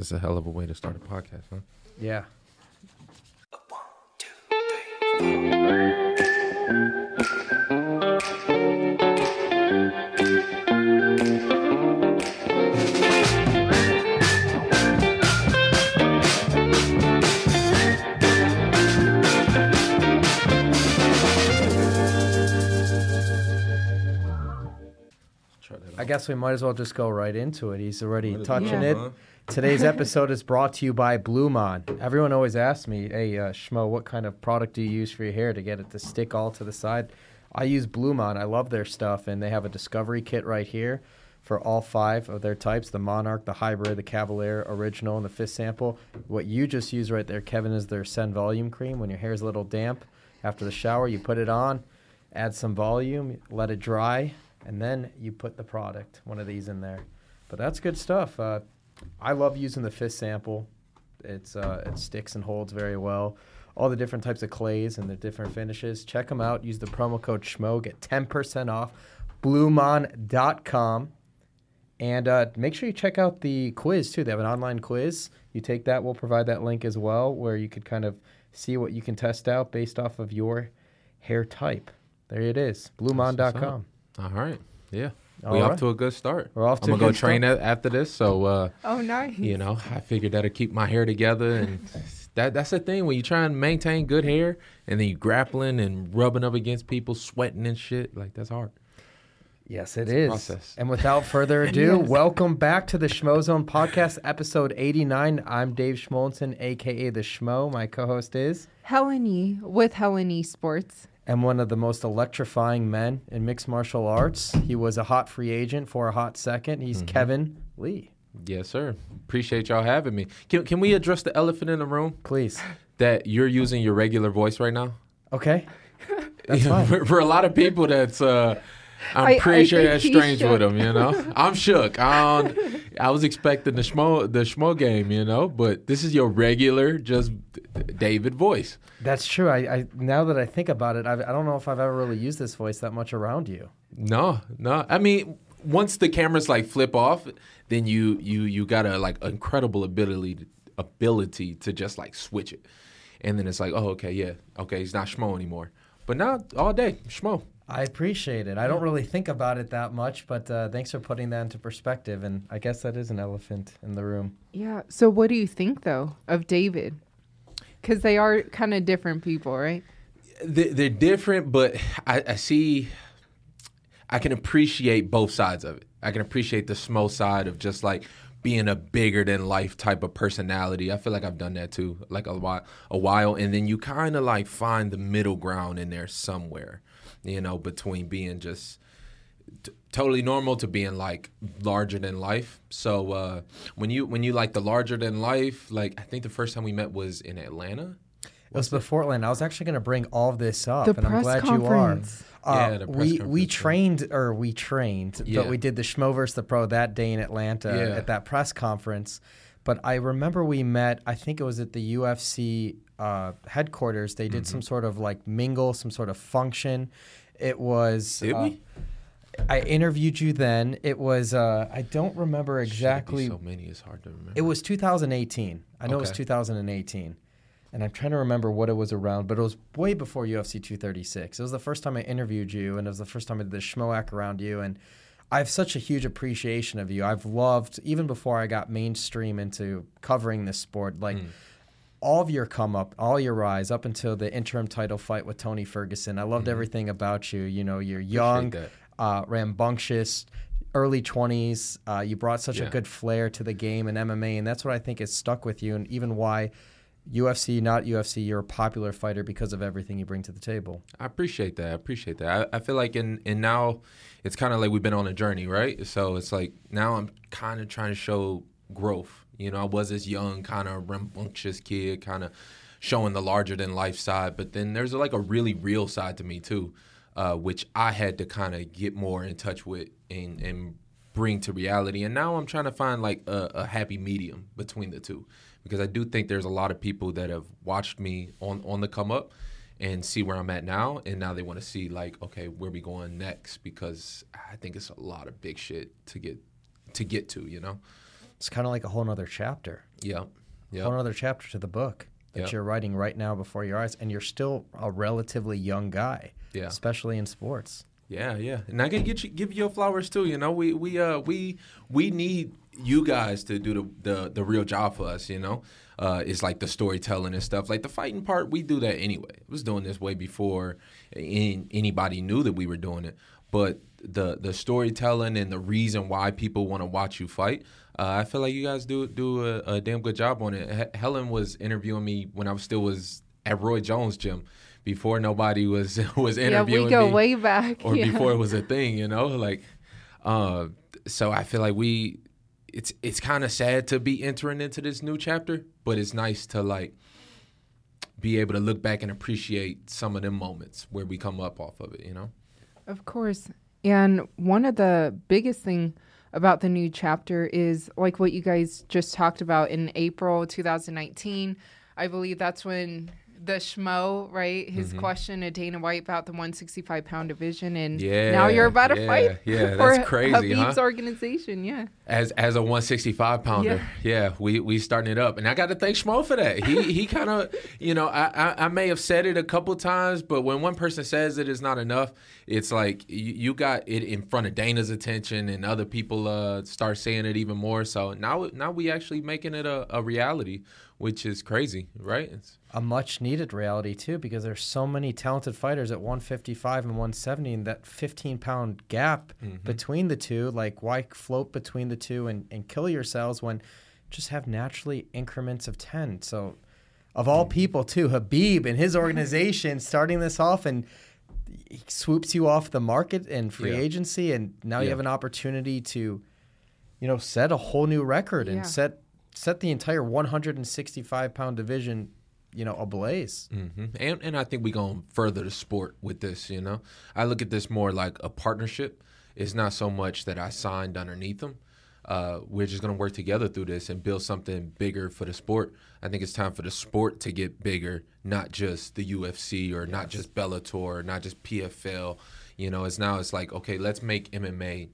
That's a hell of a way to start a podcast, huh? Yeah. I guess we might as well just go right into it. He's already touching it. Today's episode is brought to you by Blumaan. Everyone always asks me, "Hey, uh, Schmo, what kind of product do you use for your hair to get it to stick all to the side?" I use Blumaan. I love their stuff, and they have a discovery kit right here for all five of their types: the Monarch, the Hybrid, the Cavalier, Original, and the Fifth Sample. What you just use right there, Kevin, is their Send Volume Cream. When your hair is a little damp after the shower, you put it on, add some volume, let it dry, and then you put the product, one of these in there. But that's good stuff. Uh, I love using the fist sample. It's uh, it sticks and holds very well. All the different types of clays and the different finishes. Check them out. Use the promo code SHMO. Get 10% off. Blumaan.com. And uh, make sure you check out the quiz too. They have an online quiz. You take that, we'll provide that link as well, where you could kind of see what you can test out based off of your hair type. There it is. Blumaan.com. All right. Yeah. All we right. off to a good start. We're off to I'm gonna go good train start. after this. So uh, Oh, nice. you know, I figured that'll keep my hair together and that that's the thing when you try and maintain good hair and then you grappling and rubbing up against people, sweating and shit, like that's hard. Yes, it is. process. And without further ado, welcome back to the Schmo Zone podcast, episode 89. I'm Dave Schmulenson, aka the Schmo. My co-host is, Helen E with Helen E Sports. And one of the most electrifying men in mixed martial arts. He was a hot free agent for a hot second. He's Kevin Lee. Yes, sir. Appreciate y'all having me. Can can we address the elephant in the room Please. that you're using your regular voice right now? Okay. That's fine. For, for a lot of people, that's uh, I'm I- pretty I sure that's strange with shook. them. You know, I'm shook. I, I was expecting the schmo the schmo game, you know, but this is your regular, just David voice. That's true. I, I now that I think about it, I've, I don't know if I've ever really used this voice that much around you. No, no. I mean, once the cameras like flip off, then you you you got a like incredible ability ability to just like switch it, and then it's like, oh, okay, yeah, okay, he's not schmo anymore. But now all day schmo. I appreciate it. I don't really think about it that much, but uh, thanks for putting that into perspective. And I guess that is an elephant in the room. Yeah. So, what do you think though of David? Because they are kind of different people, right? they- they're different, but I, I see. I can appreciate both sides of it. I can appreciate the small side of just like being a bigger than life type of personality. I feel like I've done that too, like a while, a while, and then you kind of like find the middle ground in there somewhere, you know, between being just t- totally normal to being like larger than life. So uh, when you when you like the larger than life, like I think the first time we met was in Atlanta. It was before Atlanta. I was actually going to bring all of this up, The and I'm glad conference. you are. Uh, Yeah, the press we we trained, or we trained, Yeah. but we did the Schmo versus the Pro that day in Atlanta Yeah. at that press conference. But I remember we met. I think it was at the UFC uh, headquarters. They did Mm-hmm. some sort of like mingle, some sort of function. It was. Did uh, we? I interviewed you then. It was. Uh, I don't remember exactly. So many is hard to remember. It was 2018. I know it was 2018. And I'm trying to remember what it was around, but it was way before UFC 236. It was the first time I interviewed you, and it was the first time I did the schmoac around you. And I have such a huge appreciation of you. I've loved, even before I got mainstream into covering this sport, like Hmm. all of your come up, all your rise up until the interim title fight with Tony Ferguson. I loved everything about you. You know, you're young, uh, rambunctious, early 20s. Uh, you brought such a good flair to the game and MMA, and that's what I think has stuck with you, and even why UFC, not UFC, you're a popular fighter because of everything you bring to the table. I appreciate that. I appreciate that. I, I feel like in and now it's kind of like we've been on a journey, right? So it's like now I'm kind of trying to show growth, You know, I was this young, kind of rambunctious kid, kind of showing the larger than life side. But then there's like a really real side to me too, uh, which I had to kind of get more in touch with and, and bring to reality. And now I'm trying to find like a, a happy medium between the two, because I do think there's a lot of people that have watched me on on the come up and see where I'm at now, and now they want to see like, okay, where we going next? Because I think it's a lot of big shit to get to get to, you know. It's kind of like a whole nother chapter, Yeah, yeah, whole other chapter to the book that Yep. you're writing right now before your eyes, and you're still a relatively young guy, Yeah. especially in sports. yeah, yeah. And I can get you give you your flowers too. You know, we we uh we we need you guys to do the the, the real job for us. You know, uh, it's like the storytelling and stuff. Like the fighting part, we do that anyway. I was doing this way before any, anybody knew that we were doing it. But the the storytelling and the reason why people want to watch you fight, uh, I feel like you guys do do a, a damn good job on it. He- Helen was interviewing me when I was still was at Roy Jones gym before nobody was was interviewing. Yeah, we go me way back. or yeah. before it was a thing, you know, like. Uh, so I feel like we, it's it's kind of sad to be entering into this new chapter, but it's nice to like be able to look back and appreciate some of them moments where we come up off of it, you know. Of course. And one of the biggest thing about the new chapter is like what you guys just talked about in April 2019. I believe that's when the schmo, right? His Mm-hmm. question to Dana White about the 165 pound division, and Yeah, now you're about to yeah, fight yeah, for that's crazy, Khabib's huh? organization. Yeah, As as a 165 pounder, yeah, we we starting it up, and I got to thank Schmo for that. He he kind of, you know, I, I I may have said it a couple times, but when one person says it is not enough, it's like you, you got it in front of Dana's attention, and other people uh start saying it even more. So now now we actually making it a, a reality, which is crazy, right? It's, a much needed reality too because there's so many talented fighters at 155 and 170 and that 15 pound gap mm-hmm. between the two like why float between the two and, and kill yourselves when just have naturally increments of 10 so of all mm-hmm. people too Khabib and his organization starting this off and he swoops you off the market and free Yeah. agency and now you have an opportunity to you know set a whole new record Yeah. and set set the entire 165 pound division you know ablaze hmm And and I think we're gonna further the sport with this. You know, I look at this more like a partnership. It's not so much that I signed underneath them. Uh, we're just gonna work together through this and build something bigger for the sport. I think it's time for the sport to get bigger, not just the UFC or not just Bellator or not just PFL. You know, it's now it's like okay, let's make MMA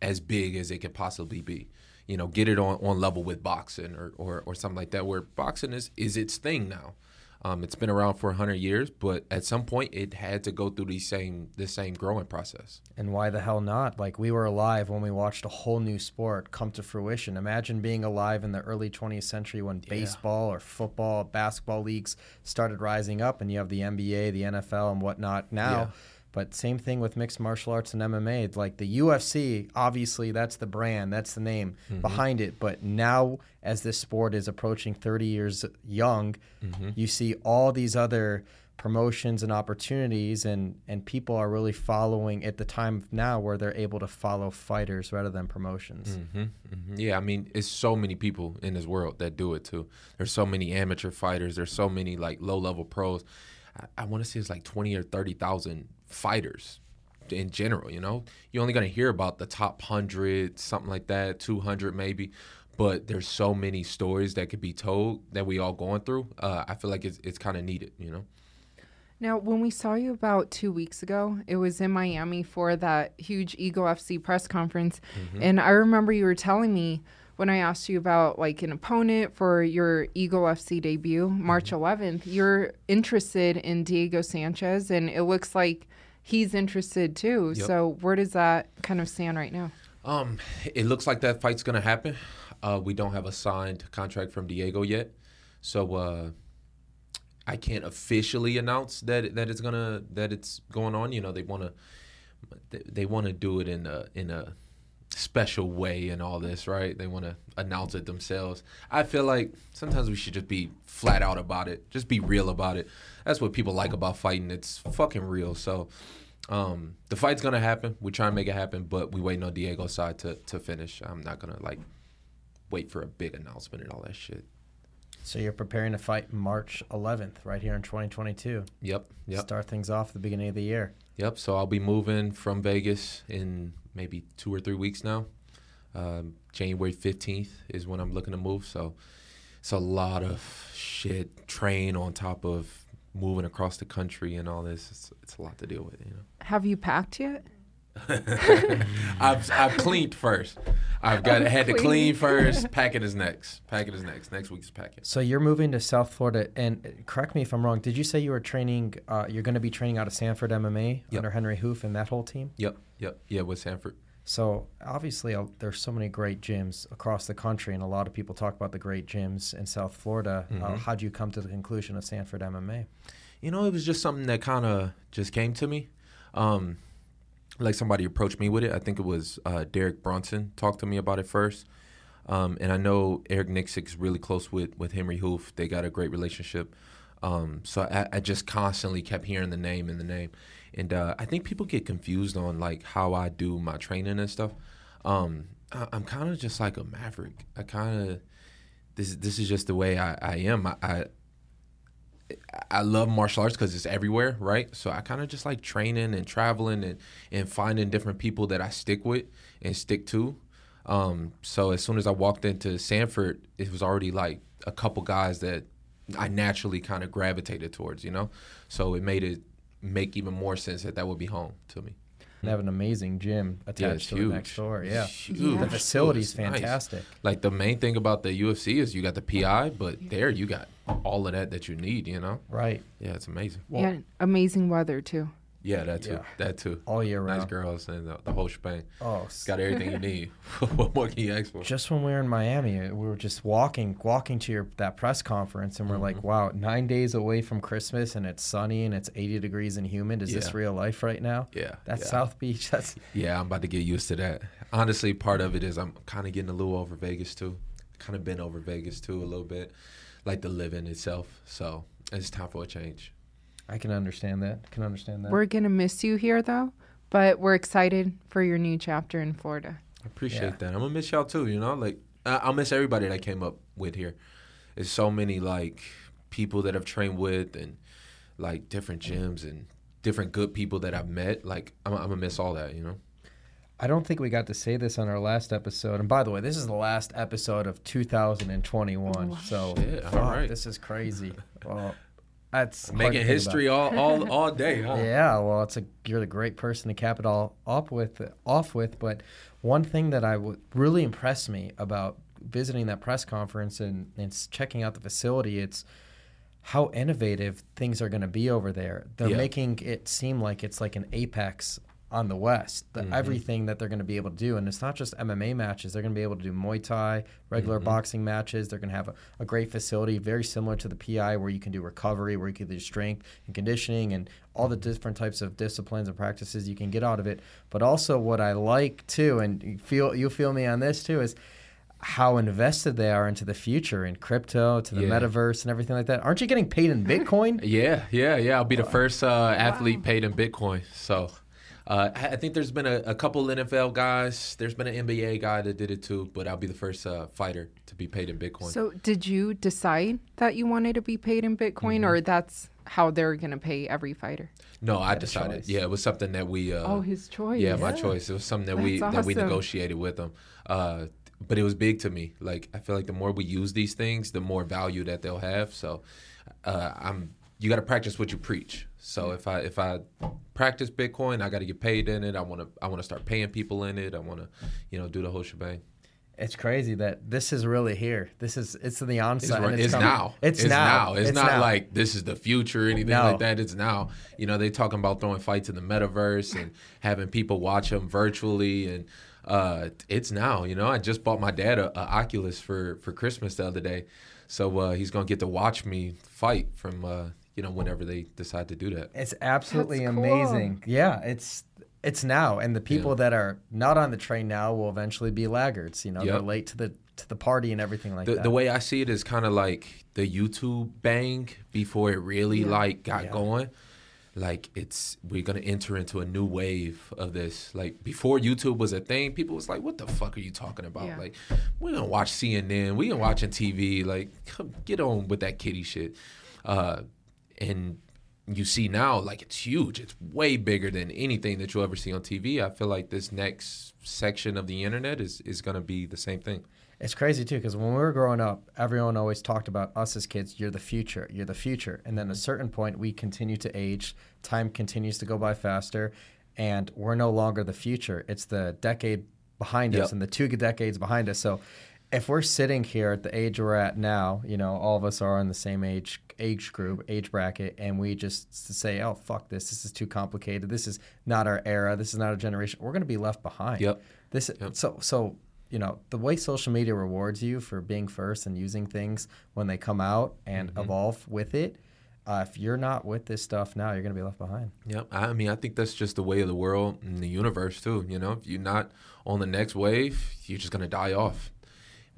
as big as it could possibly be. You know, get it on, on level with boxing or, or, or something like that, where boxing is, is its thing now. Um, it's been around for 100 years, but at some point it had to go through the same the same growing process. And why the hell not? Like we were alive when we watched a whole new sport come to fruition. Imagine being alive in the early 20th century when baseball or football, basketball leagues started rising up, and you have the NBA, the NFL, and whatnot now. Yeah. But same thing with mixed martial arts and MMA. Like the UFC, obviously that's the brand, that's the name mm-hmm. behind it. But now, as this sport is approaching 30 years young, mm-hmm. you see all these other promotions and opportunities and and people are really following at the time now where they're able to follow fighters rather than promotions hmm Yeah, I mean, it's so many people in this world that do it too. There's so many amateur fighters. There's so many like low level pros. I, I want to say it's like twenty or thirty thousand fighters in general. You know, you're only gonna hear about the top hundred, something like that, two hundred maybe. But there's so many stories that could be told that we all going through. Uh, I feel like it's it's kind of needed. You know. Now, when we saw you about two weeks ago, it was in Miami for that huge Eagle FC press conference. And I remember you were telling me when I asked you about like an opponent for your Eagle FC debut, March 11th, you're interested in Diego Sanchez, and it looks like he's interested too. Yep. So, where does that kind of stand right now? Um, it looks like that fight's gonna happen. Uh, we don't have a signed contract from Diego yet, so uh, I can't officially announce that that it's gonna that it's going on. You know, they wanna they, they want to do it in a in a special way and all this, right? They want to announce it themselves. I feel like sometimes we should just be flat out about it. Just be real about it. That's what people like about fighting. It's fucking real. So um, the fight's gonna happen. We try and make it happen, but we waiting on Diego's side to, to finish. I'm not gonna like wait for a big announcement and all that shit. So you're preparing to fight March 11th, right here in 2022. Yep, yep, Start things off at the beginning of the year. yep. So I'll be moving from Vegas in maybe two or three weeks now. Um, January 15th is when I'm looking to move. So it's a lot of shit, train on top of moving across the country and all this. It's, it's a lot to deal with, you know. Have you packed yet? I've I've cleaned first. I've got had to clean first. Packing is next. Packing is next. Next week's packing. So you're moving to South Florida, and uh, correct me if I'm wrong. Did you say you were training? Uh, you're going to be training out of Sanford MMA Yep. under Henri Hooft and that whole team. Yep, yep, yeah. With Sanford. So obviously, uh, there's so many great gyms across the country, and a lot of people talk about the great gyms in South Florida. Uh, Mhm. how'd you come to the conclusion of Sanford MMA? You know, it was just something that kind of just came to me. Um, like somebody approached me with it. I think it was uh, Derek Brunson talked to me about it first. Um, and I know Eric Nicksick's really close with, with Henri Hooft. They got a great relationship. Um, so I, I just constantly kept hearing the name and the name. And uh, I think people get confused on like how I do my training and stuff. Um, I, I'm kind of just like a maverick. I kind of this this is just the way I, I am. I I love martial arts because it's everywhere, right? So I kind of just like training and traveling and, and finding different people that I stick with and stick to. Um, so as soon as I walked into Sanford, it was already like a couple guys that I naturally kind of gravitated towards, you know. So it made it make even more sense that that would be home to me. They have an amazing gym attached Yeah, to huge. the next door. Yeah, huge. The facility's It's nice. fantastic. Like the main thing about the UFC is you got the PI, but there you got all of that that you need, you know. Right, Yeah, it's amazing. Well- yeah, amazing weather too. Yeah, that too. Yeah. That too. all year round. Nice round. girls and the, the whole shebang. Oh, It's got everything you need. what more can you ask for? just when we were in Miami, we were just walking, walking to your that press conference, and we're like, Mm-hmm. "Wow, nine days away from Christmas, and it's sunny and it's 80 degrees and humid. Is this real life right now?" Yeah, That's yeah. South Beach. That's Yeah, I'm about to get used to that. Honestly, part of it is I'm kind of getting a little over Vegas too. Kind of been over Vegas too a little bit, like the living itself. So it's time for a change. I can understand that. Can understand that. We're gonna miss you here though, but we're excited for your new chapter in Florida. I appreciate Yeah. that. I'm gonna miss y'all too. You know, like I- I'll miss everybody that came up with here. There's so many like people that I've trained with and like different gyms and different good people that I've met. Like I'm, I'm gonna miss all that. You know. I don't think we got to say this on our last episode. And by the way, this is the last episode of 2021. so Shit, all fuck, right. this is crazy. Well, that's Making history all, all all day, huh? Yeah, well, it's a you're the great person to cap it all up with off with. But one thing that I really impressed me about visiting that press conference and, and checking out the facility, it's how innovative things are going to be over there. They're Yeah. making it seem like it's like an apex on the West. The, Mm-hmm. Everything that they're going to be able to do, and it's not just MMA matches. They're going to be able to do Muay Thai, regular Mm-hmm. boxing matches. They're going to have a, a great facility, very similar to the PI, where you can do recovery, where you can do strength and conditioning, and all the different types of disciplines and practices you can get out of it. But also, what I like too, and you feel you feel me on this too, is how invested they are into the future in crypto, to the Yeah. metaverse, and everything like that. Aren't you getting paid in Bitcoin? Yeah, yeah, yeah. I'll be the first uh, athlete paid in Bitcoin. So uh, I think there's been a, a couple NFL guys. There's been an NBA guy that did it too, but I'll be the first uh, fighter to be paid in Bitcoin. So, did you decide that you wanted to be paid in Bitcoin, Mm-hmm. or that's how they're gonna pay every fighter? no, I decided. choice. Yeah, it was something that we. Uh, oh, his choice. Yeah, my choice. It was something that we That's that we negotiated with them. Uh, but it was big to me. Like I feel like the more we use these things, the more value that they'll have. So uh, I'm you got to practice what you preach. So if I if I practice Bitcoin, I got to get paid in it. I want to I want to start paying people in it. I want to you know do the whole shebang. It's crazy that this is really here. This is it's in the onset. It's, it's, it's now. It's, now. It's, not now. like this is the future or anything No. like that. It's now. You know, they talking about throwing fights in the metaverse and having people watch them virtually, and uh, it's now. You know, I just bought my dad a, a Oculus for for Christmas the other day, so uh, he's gonna get to watch me fight from uh, you know whenever they decide to do that. It's absolutely That's cool. amazing. Yeah, it's it's now, and the people Yeah. that are not on the train now will eventually be laggards. You know, they're late to the to the party and everything like The, that. the way I see it is kind of like the YouTube bang before it really like got Yeah. going. like it's we're gonna enter into a new wave of this. Like before YouTube was a thing, people was like, "What the fuck are you talking about?" Yeah. Like we gonna watch CNN, we gonna watching TV. Like come get on with that kitty shit. Uh, and you see now, like it's huge. It's way bigger than anything that you'll ever see on TV. I feel like this next section of the internet is is gonna be the same thing. It's crazy too because when we were growing up, everyone always talked about us as kids. You're the future. You're the future. And then at a certain point, we continue to age. Time continues to go by faster, and we're no longer the future. It's the decade behind us and the two decades behind us. So, if we're sitting here at the age we're at now, you know, all of us are in the same age age group, age bracket, and we just say, "Oh fuck this! This is too complicated. This is not our era. This is not our generation." We're going to be left behind. Yep. This Yep. so so you know the way social media rewards you for being first and using things when they come out and Mm-hmm. evolve with it. Uh, if you're not with this stuff now, you're going to be left behind. Yep. I mean, I think that's just the way of the world and the universe too. You know, if you're not on the next wave, you're just gonna die off,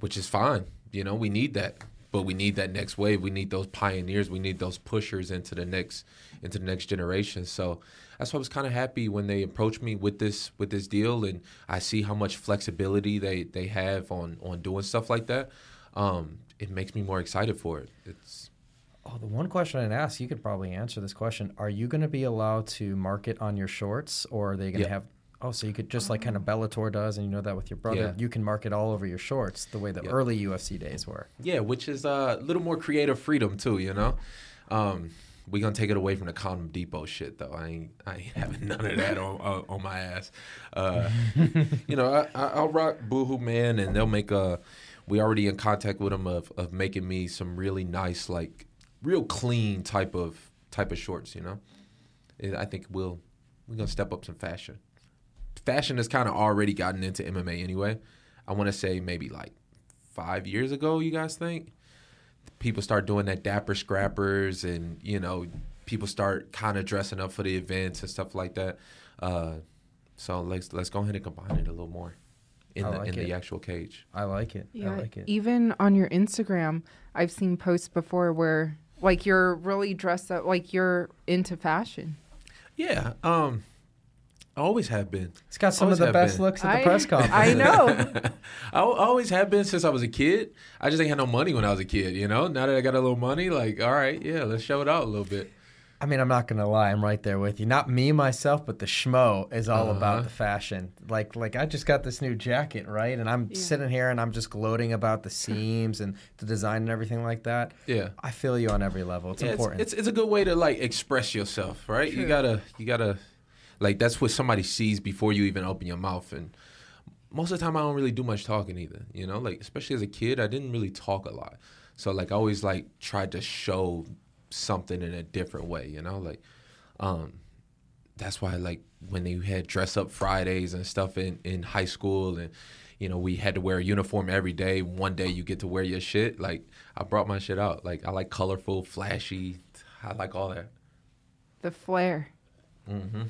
which is fine. You know, we need that, but we need that next wave. We need those pioneers. We need those pushers into the next into the next generation. So that's why I was kind of happy when they approached me with this with this deal, and I see how much flexibility they they have on on doing stuff like that. Um, it makes me more excited for it. It's Oh, the one question I'd ask, you could probably answer this question: Are you going to be allowed to market on your shorts, or are they going to Yeah. have? Oh, so you could just like kind of Bellator does, and you know that with your brother, Yeah. you can market all over your shorts the way the Yeah. early UFC days were. Yeah, which is uh, a little more creative freedom too, you know. Um, we gonna take it away from the condom depot shit though. I ain't, I ain't having none of that on on, on my ass. Uh, you know, I, I, I'll rock Boohoo Man, and they'll make a. We already in contact with them of of making me some really nice, like real clean type of type of shorts. You know, I think we'll we're gonna step up some fashion. Fashion has kind of already gotten into MMA anyway. I want to say maybe like five years ago. You guys think? people start doing that dapper scrappers and you know people start kind of dressing up for the events and stuff like that uh, so let's let's go ahead and combine it a little more in I the like in it. the actual cage I like it. Yeah, I like it. even on your Instagram, I've seen posts before where like you're really dressed up, like you're into fashion. yeah um i always have been It's got some of the best been. looks at the I- press conference. I know. I always have been since I was a kid. I just ain't had no money when I was a kid, you know. Now that I got a little money, like, all right, yeah, let's show it out a little bit. I mean, I'm not gonna lie, I'm right there with you. Not me myself, but the schmo is all Uh-huh. about the fashion. Like, like I just got this new jacket, right? And I'm Yeah. sitting here and I'm just gloating about the seams and the design and everything like that. Yeah. I feel you on every level. It's Yeah, important. It's, it's it's a good way to like express yourself, right? You gotta you gotta like that's what somebody sees before you even open your mouth. And most of the time, I don't really do much talking either. You know, like especially as a kid, I didn't really talk a lot. So like I always like tried to show something in a different way. You know, like um, that's why like when they had dress up Fridays and stuff in in high school and. You know, we had to wear a uniform every day. One day you get to wear your shit. Like I brought my shit out. Like I like colorful, flashy. I like all that. The flair. Mm-hmm.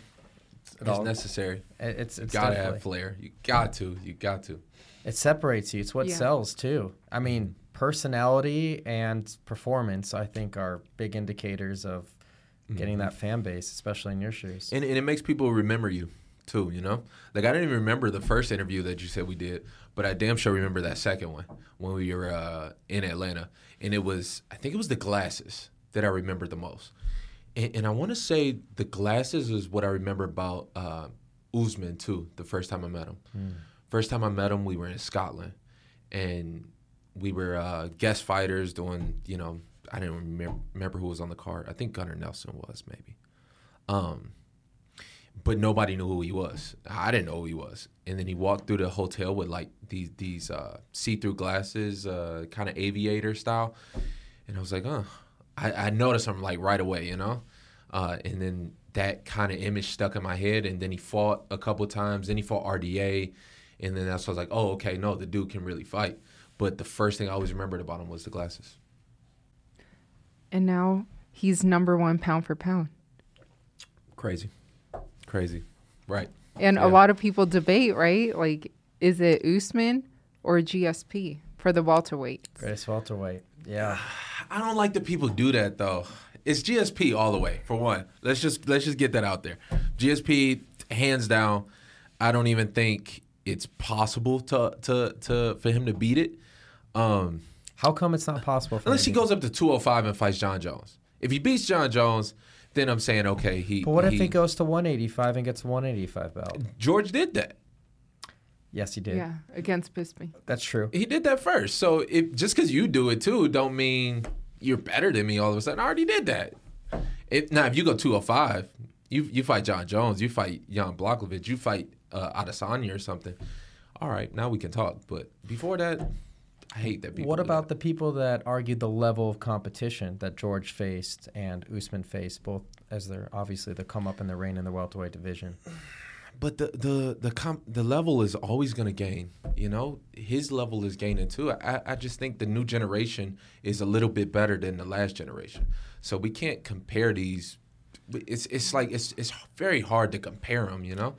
It It's all- necessary. It- it's You it's gotta definitely- have flair. You got to. You got to. It separates you. It's what Yeah. sells too. I mean, personality and performance, I think, are big indicators of getting Mm-hmm. that fan base, especially in your shoes. And, and it makes people remember you too. You know, like I didn't even remember the first interview that you said we did, but I damn sure remember that second one when we were uh, in Atlanta, and it was I think it was the glasses that I remember the most. And, and I want to say the glasses is what I remember about uh, Usman too. The first time I met him. First time I met him, we were in Scotland, and we were uh, guest fighters doing. You know, I didn't remember, remember who was on the card. I think Gunnar Nelson was maybe. Um, but nobody knew who he was. I didn't know who he was. And then he walked through the hotel with like these these uh, see-through glasses, uh, kind of aviator style. And I was like, oh, I, I noticed him like right away, you know. Uh, and then that kind of image stuck in my head. And then he fought a couple times. Then he fought RDA. And then that's when I was like, oh, okay, no, the dude can really fight. But the first thing I always remembered about him was the glasses. And now he's number one pound for pound. Crazy, crazy, right? And Yeah. a lot of people debate, right? Like, is it Usman or GSP for the welterweight? Greatest welterweight. Yeah. I don't like that people do that though. It's GSP all the way for one. Let's just let's just get that out there. GSP hands down. I don't even think it's possible to to to for him to beat it. Um, How come it's not possible? For unless he him to- goes up to 205 and fights Jon Jones. If he beats Jon Jones, then I'm saying okay. He. But what if he, he goes to 185 and gets a 185 belt? George did that. Yes, he did. Yeah, against Bisping. That's true. He did that first. So if just because you do it too, don't mean you're better than me all of a sudden. I already did that. If, now, if you go 205, you you fight Jon Jones, you fight Jan Blachowicz, you fight uh, Adesanya or something. All right, now we can talk. But before that, I hate that people. What about that. the people that argued the level of competition that George faced and Usman faced, both as they're obviously they come up in the reign in the welterweight division? But the the the com- the level is always going to gain. You know, his level is gaining too. I I just think the new generation is a little bit better than the last generation. So we can't compare these. It's it's like it's it's very hard to compare them. You know,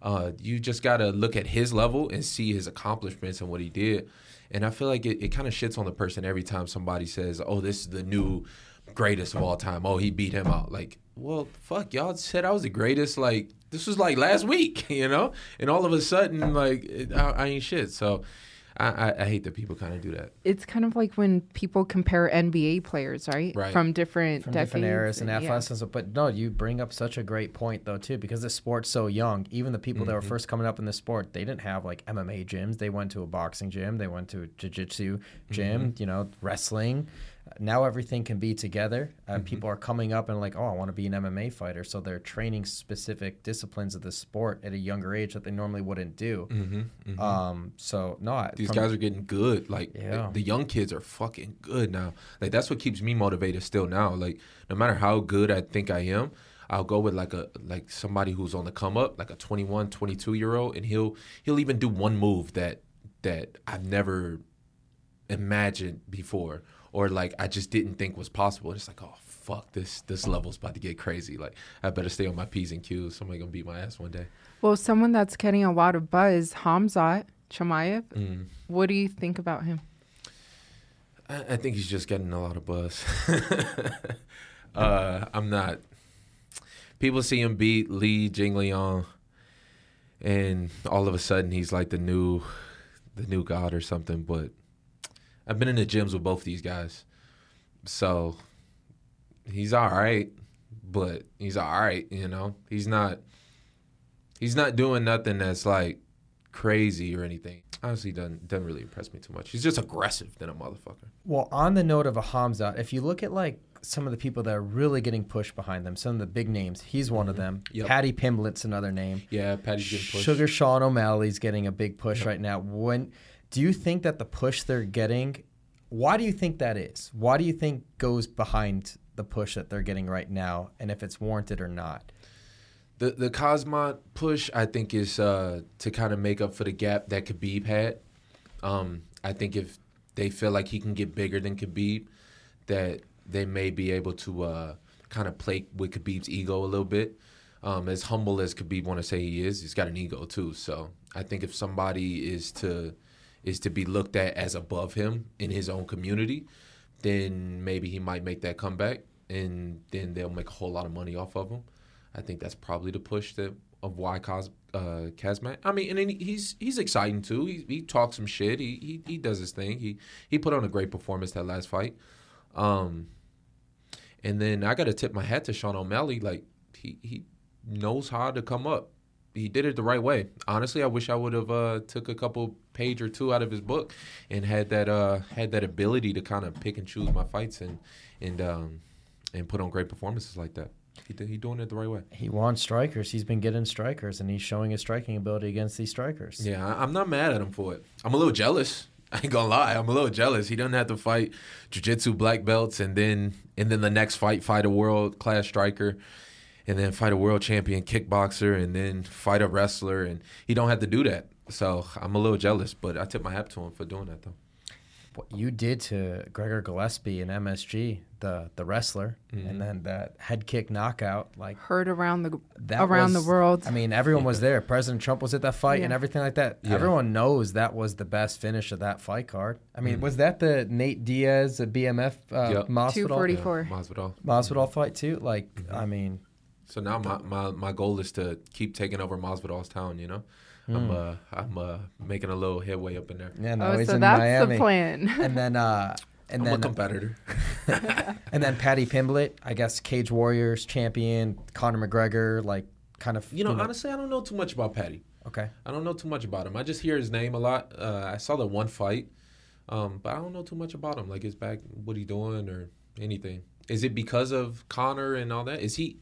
uh, you just got to look at his level and see his accomplishments and what he did. And I feel like it, it kind of shits on the person every time somebody says, "Oh, this is the new greatest of all time." Oh, he beat him out. Like, well, fuck, y'all said I was the greatest. Like, this was like last week, you know, and all of a sudden, like, it, I, I ain't shit. So, I, I, I hate that people kind of do that. It's kind of like when people compare NBA players, right? Right. From different From decades. different eras and yeah. athleticism. But no, you bring up such a great point though too, because the sport's so young. Even the people that were mm-hmm. first coming up in the sport, they didn't have like MMA gyms. They went to a boxing gym. They went to a jiu-jitsu gym. Mm-hmm. You know, wrestling. Now everything can be together. Uh, People are coming up and like, oh, I want to be an MMA fighter. So they're training specific disciplines of the sport at a younger age that they normally wouldn't do. Um, so no, These from- guys are getting good. Like Yeah. the, the young kids are fucking good now. Like that's what keeps me motivated still now. Like no matter how good I think I am, I'll go with like a like somebody who's on the come up, like a 21, 22 year old, and he'll he'll even do one move that that I've never imagined before, or like I just didn't think was possible. And it's like, oh fuck, this this level's about to get crazy. Like I better stay on my p's and q's. Somebody gonna beat my ass one day. Well, someone that's getting a lot of buzz, Hamzat Chimaev. Mm. What do you think about him? I, I think he's just getting a lot of buzz. uh, I'm not. People see him beat Li Jingliang, and all of a sudden he's like the new, the new god or something. But I've been in the gyms with both these guys, so he's all right. But he's all right, you know. He's not. He's not doing nothing that's like crazy or anything. Honestly, doesn't doesn't really impress me too much. He's just aggressive than a motherfucker. Well, on the note of a Hamzat, if you look at like some of the people that are really getting pushed behind them, some of the big names, he's one of mm-hmm. them. Yep. Paddy Pimblett's another name. Yeah, Paddy's getting pushed. Sugar Sean O'Malley's getting a big push right now. When do you think that the push they're getting? Why do you think that is? Why do you think goes behind the push that they're getting right now, and if it's warranted or not? The the Cosmont push, I think, is uh, to kind of make up for the gap that Khabib had. Um, I think if they feel like he can get bigger than Khabib, that they may be able to uh, kind of play with Khabib's ego a little bit. Um, as humble as Khabib want to say he is, he's got an ego too. So I think if somebody is to is to be looked at as above him in his own community, then maybe he might make that comeback, and then they'll make a whole lot of money off of him. I think that's probably the push that of why Cos uh, Kazmat. I mean, and he's he's exciting too. He he talks some shit. He he he does his thing. He he put on a great performance that last fight. Um, and then I got to tip my hat to Sean O'Malley. Like he he knows how to come up. He did it the right way. Honestly, I wish I would have uh, took a couple page or two out of his book and had that uh, had that ability to kind of pick and choose my fights and and um, and put on great performances like that. He did, he doing it the right way. He wants strikers. He's been getting strikers, and he's showing his striking ability against these strikers. Yeah, I- I'm not mad at him for it. I'm a little jealous. I ain't gonna lie. I'm a little jealous. He doesn't have to fight jiu-jitsu black belts and then and then the next fight fight a world class striker and then fight a world champion kickboxer and then fight a wrestler and he don't have to do that. So I'm a little jealous, but I tip my hat to him for doing that though. what you did to Gregor Gillespie in MSG, the the wrestler, Mm-hmm. and then that head kick knockout, like Heard around the that around was- the world. I mean, everyone was there. President Trump was at that fight and everything like that. Yeah. Everyone knows that was the best finish of that fight card. I mean, was that the Nate Diaz BMF uh, Yep. Masvidal 244. Masvidal. Masvidal fight too? Like, Mm-hmm. I mean, So now my, my, my goal is to keep taking over Masvidal's town. You know, I'm uh I'm uh making a little headway up in there. yeah, no, oh, he's so in that's Miami. the plan. And then, uh, and I'm a competitor. and then Paddy Pimblett, I guess Cage Warriors champion, Conor McGregor, like kind of, You know, honestly, I don't know too much about Paddy. okay. I don't know too much about him. I just hear his name a lot. Uh, I saw the one fight, um, but I don't know too much about him. Like his back, what he doing, or anything. Is it because of Conor and all that? Is he?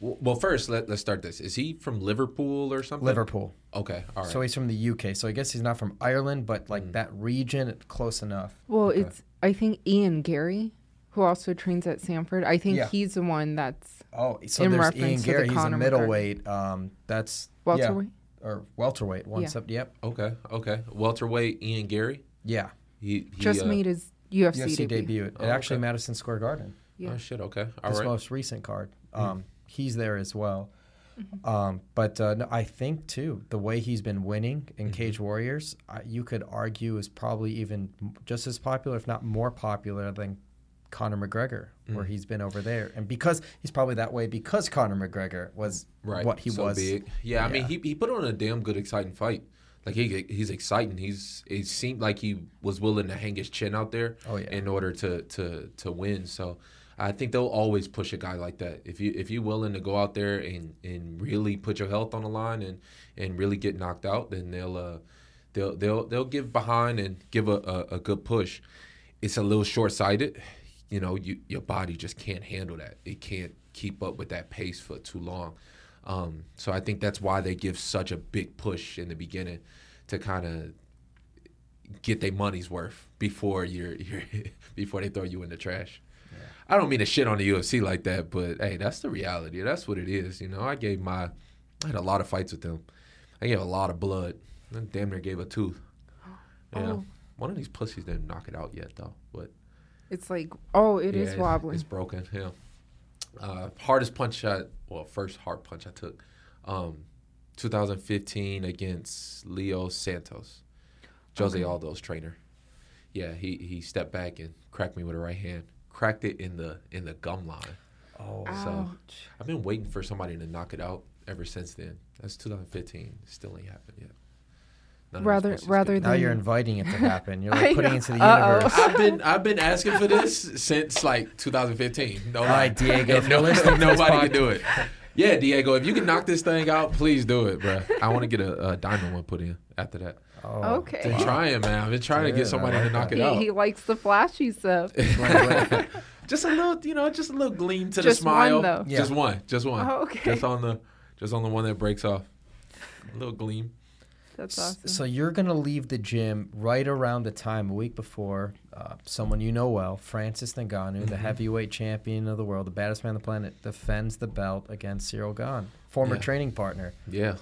W- Well, first let let's start this. Is he from Liverpool or something? Liverpool. Okay, all right. So he's from the UK. So I guess he's not from Ireland, but Mm. like that region, close enough. well, it's I think Ian Garry, who also trains at Sanford. I think Yeah. he's the one that's Oh, so In there's reference Ian to the Gary. He's a Conor McGregor. middleweight. Um, that's yeah. welterweight. or welterweight. One Yeah. sub. Yep. okay, okay. Welterweight Ian Garry. Yeah. He, he Just uh, made his UFC, UFC debut. debut. At Oh, actually okay. Madison Square Garden. Yeah. Oh shit. Okay. All This right. Most recent card. Um, he's there as well. Um, but uh, no, I think too the way he's been winning Mm-hmm. in Cage Warriors, I, you could argue is probably even just as popular, if not more popular than Conor McGregor, where Mm. he's been over there, and because he's probably that way because Conor McGregor was right. what he so was. Big. Yeah, I mean, he he put on a damn good, exciting fight. Like he he's exciting. He's it seemed like he was willing to hang his chin out there Oh, yeah. in order to to to win. So I think they'll always push a guy like that. If you if you're willing to go out there and and really put your health on the line and and really get knocked out, then they'll uh they'll they'll they'll give behind and give a a, a good push. It's a little short sighted. You know, you your body just can't handle that. It can't keep up with that pace for too long. Um, so I think that's why they give such a big push in the beginning to kind of get their money's worth before you're, you're before they throw you in the trash. I don't mean to shit on the UFC like that, but hey, that's the reality. That's what it is. You know, I gave my, I had a lot of fights with them. I gave a lot of blood. I damn near gave a tooth. Yeah. Oh. One of these pussies didn't knock it out yet though, but It's like, oh, it yeah, is it's- wobbling. It's broken. Yeah. Uh, hardest punch I well, first hard punch I took, um, 2015 against Leo Santos, Jose Aldo's trainer. Yeah, he he stepped back and cracked me with a right hand. Cracked it in the in the gum line. Oh, So Ouch. I've been waiting for somebody to knock it out ever since then. That's 2015. Still ain't happened yet. None Rather- rather get- now you're inviting it to happen. You're like putting know. it into the Uh-oh. universe. I've been I've been asking for this since like 2015. No, All right, Diego, no, listening nobody can do it. Yeah, Diego, if you can knock this thing out, please do it, bro. I want to get a, a diamond one put in after that. Oh, Okay. Been trying, man. I've been trying to get somebody like to knock that. it He, out. he likes the flashy stuff. just a little, you know, just a little gleam to Just the smile. one, though. Yeah. Just one, just one. Oh, okay. Just on the, just on the one that breaks off. A little gleam. That's awesome. So you're gonna leave the gym right around the time a week before uh, someone you know well, Francis Ngannou, Mm-hmm. the heavyweight champion of the world, the baddest man on the planet, defends the belt against Ciryl Gane, former Yeah. training partner. Yeah.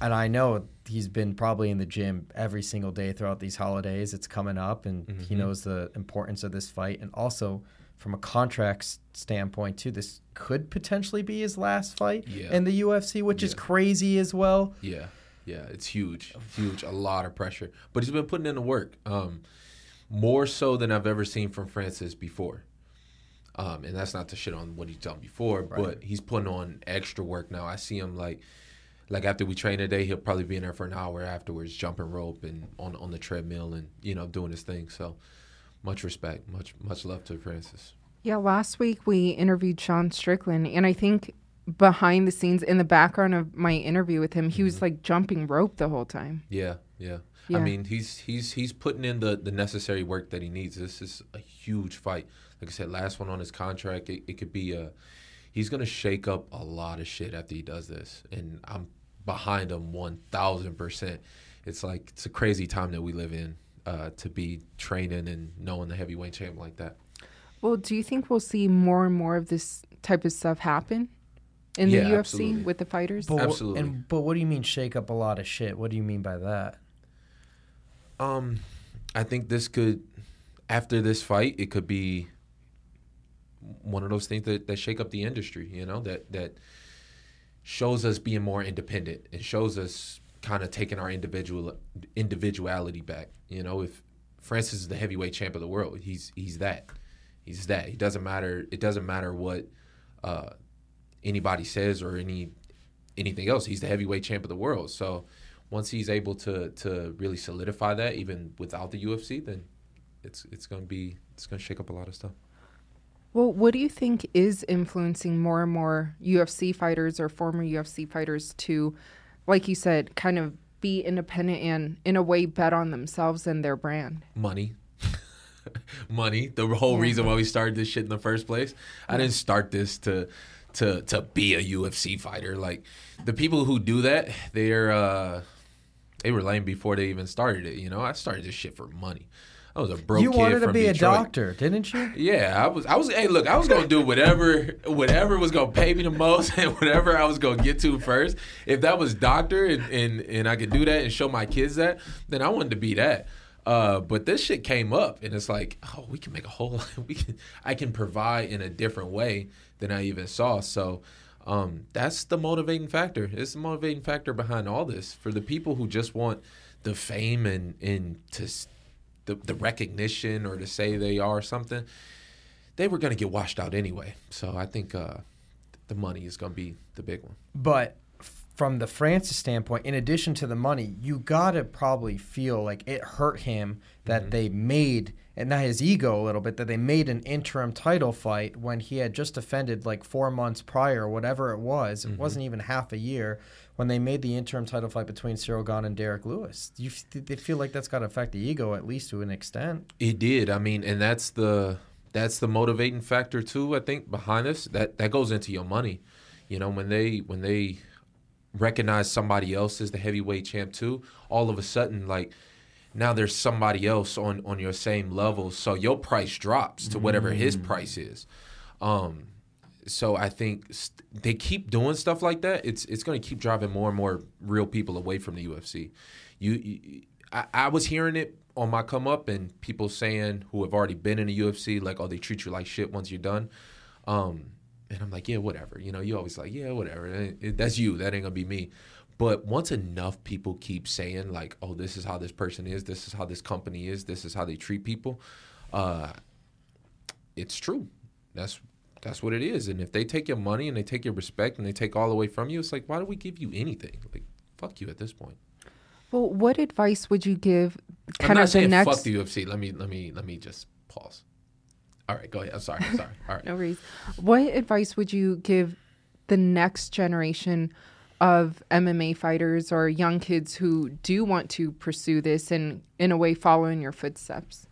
And I know he's been probably in the gym every single day throughout these holidays. It's coming up, and he Mhm. knows the importance of this fight. And also, from a contract standpoint, too, this could potentially be his last fight Yeah. in the UFC, which is crazy as well. Yeah, yeah, it's huge, huge, a lot of pressure. But he's been putting in the work, um, more so than I've ever seen from Francis before. Um, and that's not to shit on what he's done before, but he's putting on extra work now. I see him like, like after we train today, he'll probably be in there for an hour afterwards, jumping rope and on on the treadmill and you know doing his thing. So, much respect, much much love to Francis. Yeah, last week we interviewed Sean Strickland, and I think behind the scenes, in the background of my interview with him, he was like jumping rope the whole time. Yeah, yeah. Yeah. I mean, he's he's he's putting in the the necessary work that he needs. This is a huge fight. Like I said, last one on his contract. It, it could be a. He's gonna shake up a lot of shit after he does this, and I'm behind him one thousand percent. It's like it's a crazy time that we live in uh, to be training and knowing the heavyweight champ like that. Well, do you think we'll see more and more of this type of stuff happen in Yeah, the UFC absolutely. with the fighters? But wh- Absolutely. and, but what do you mean shake up a lot of shit? What do you mean by that? Um, I think this could. after this fight, it could be one of those things that, that shake up the industry. You know that that shows us being more independent. It shows us kind of taking our individual individuality back. You know, if Francis is the heavyweight champ of the world, he's he's that. He's that. It doesn't matter. It doesn't matter what uh, anybody says or any anything else. He's the heavyweight champ of the world. So once he's able to to really solidify that, even without the UFC, then it's it's gonna be it's gonna shake up a lot of stuff. Well, what do you think is influencing more and more UFC fighters or former UFC fighters to, like you said, kind of be independent and, in a way, bet on themselves and their brand? Money. Money. The whole yeah. reason why we started this shit in the first place. I didn't start this to to to be a UFC fighter. Like the people who do that, they're uh they were lame before they even started it. You know, I started this shit for money. I was a broke. You wanted to be Detroit. a doctor, didn't you? Yeah, I was. I was. Hey, look, I was gonna do whatever, whatever was gonna pay me the most, and whatever I was gonna get to first. If that was doctor, and and, and I could do that and show my kids that, then I wanted to be that. Uh, but this shit came up, and it's like, oh, we can make a whole. We can. I can provide in a different way than I even saw. So. Um, that's the motivating factor. It's the motivating factor behind all this for the people who just want the fame and and to the, the recognition or to say they are something, they were going to get washed out anyway. So I think uh, the money is going to be the big one. But from the Francis standpoint, in addition to the money, you gotta probably feel like it hurt him that mm-hmm. they made and not his ego a little bit that they made an interim title fight when he had just defended like four months prior, or whatever it was. It mm-hmm. wasn't even half a year when they made the interim title fight between Ciryl Gane and Derrick Lewis. You they feel like that's got to affect the ego at least to an extent. It did. I mean, and that's the that's the motivating factor too. I think behind this that that goes into your money. You know, when they when they recognize somebody else as the heavyweight champ too, all of a sudden like now there's somebody else on on your same level, so your price drops to whatever mm. his price is. Um, so I think st- they keep doing stuff like that. It's it's going to keep driving more and more real people away from the UFC. You, you I, I, was hearing it on my come up, and people saying who have already been in the UFC, like, oh, they treat you like shit once you're done. Um, and I'm like, yeah, whatever. You know, you always like, yeah, whatever. That's you. That ain't gonna be me. But once enough people keep saying like, oh, this is how this person is, this is how this company is, this is how they treat people, uh, it's true. That's that's what it is. And if they take your money and they take your respect and they take all the way from you, it's like, why do we give you anything? Like, fuck you at this point. Well, what advice would you give? Kind I'm not of saying next... fuck the UFC. Let me let me let me just pause. All right, go ahead. I'm sorry. I'm sorry. All right. no worries. What advice would you give the next generation of MMA fighters or young kids who do want to pursue this and, in a way, follow in your footsteps?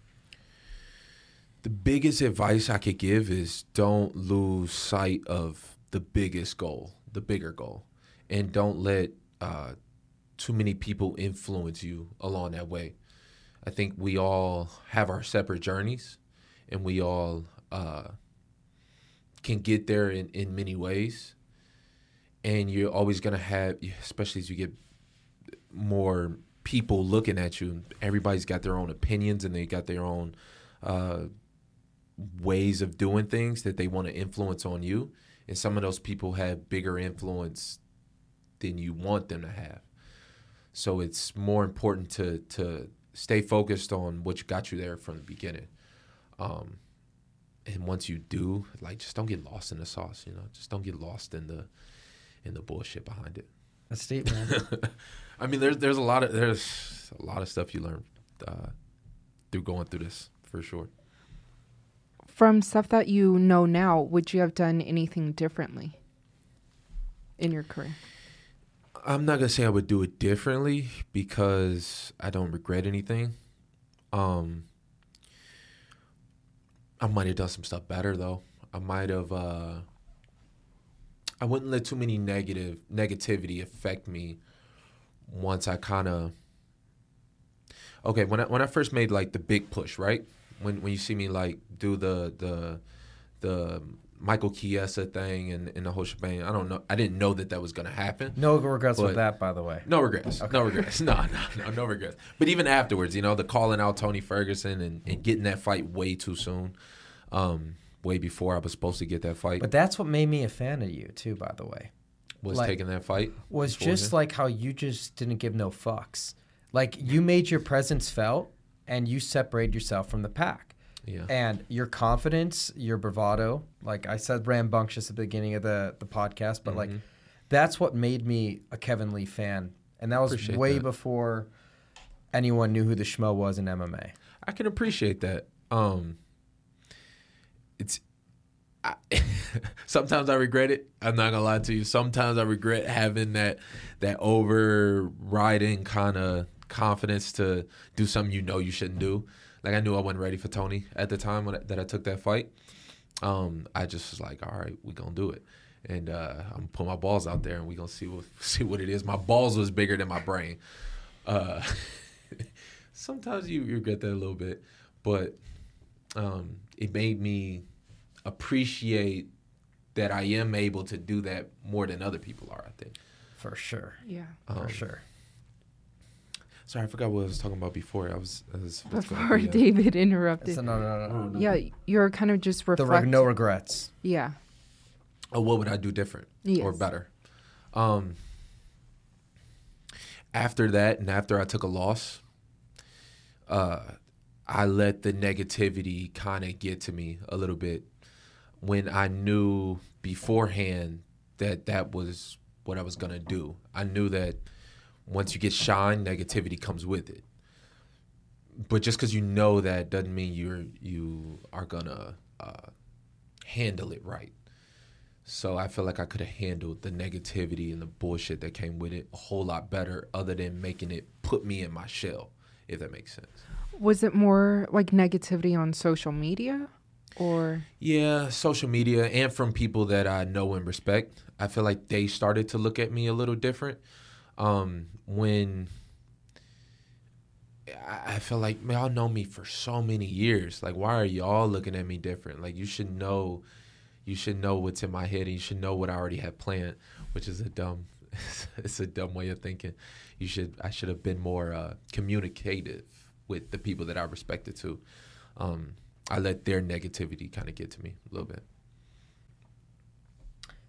The biggest advice I could give is don't lose sight of the biggest goal, the bigger goal, and don't let uh, too many people influence you along that way. I think we all have our separate journeys, and we all uh, can get there in, in many ways. And you're always gonna have, especially as you get more people looking at you. Everybody's got their own opinions and they got their own uh, ways of doing things that they want to influence on you. And some of those people have bigger influence than you want them to have. So it's more important to to stay focused on what got you there from the beginning. Um, and once you do, like just don't get lost in the sauce, you know. Just don't get lost in the in the bullshit behind it. That's deep, man. I mean, there's there's a lot of there's a lot of stuff you learn uh, through going through this for sure from stuff that you know now, would you have done anything differently in your career? I'm not gonna say I would do it differently because I don't regret anything. Um, I might have done some stuff better though. I might have. Uh, I wouldn't let too many negative negativity affect me. Once I kind of. Okay, when I when I first made like the big push, right? when when you see me like do the the the Michael Chiesa thing and, and the whole shebang. I don't know. I didn't know that that was gonna happen. No regrets with that, by the way. No regrets. No regrets. No, no, no, no regrets. But even afterwards, you know, the calling out Tony Ferguson and, and getting that fight way too soon, um, way before I was supposed to get that fight, But that's what made me a fan of you too, by the way. was like- taking that fight. Was just then. like how you just didn't give no fucks. Like you made your presence felt and you separated yourself from the pack. yeah. And your confidence, your bravado, like I said rambunctious at the beginning of the, the podcast, but like that's what made me a Kevin Lee fan. And that was Appreciate way that. before anyone knew who the schmo was in MMA. I can appreciate that. Um, it's I, sometimes I regret it. I'm not gonna lie to you. Sometimes I regret having that that overriding kind of confidence to do something you know you shouldn't do. Like I knew I wasn't ready for Tony at the time when I, that I took that fight. Um, I just was like, all right, we gonna do it, and uh, I'm gonna put my balls out there, and we gonna see what see what it is. My balls was bigger than my brain. Uh, sometimes you regret that a little bit, but um, it made me appreciate that I am able to do that more than other people are. I think. For sure. Yeah. For Um, sure. Sorry, I forgot what I was talking about before. I was, I was Before yeah. David interrupted. So no, no, no, no. yeah, you're kind of just reflecting. reg- no regrets. yeah. Oh, what would I do different or better? Um, after that, and after I took a loss, uh, I let the negativity kind of get to me a little bit when I knew beforehand that that was what I was gonna do. I knew that once you get shine, negativity comes with it. But just because you know that doesn't mean you're you are gonna uh, handle it right. So I feel like I could have handled the negativity and the bullshit that came with it a whole lot better, other than making it put me in my shell, if that makes sense. Was it more like negativity on social media or Yeah, social media and from people that I know and respect. I feel like they started to look at me a little different. Um, when I feel like y'all know me for so many years. Like, why are y'all looking at me different? Like, you should know, you should know what's in my head, and you should know what I already have planned, which is a dumb, it's a dumb way of thinking. You should, I should have been more uh, communicative with the people that I respected too. Um, I let their negativity kind of get to me a little bit.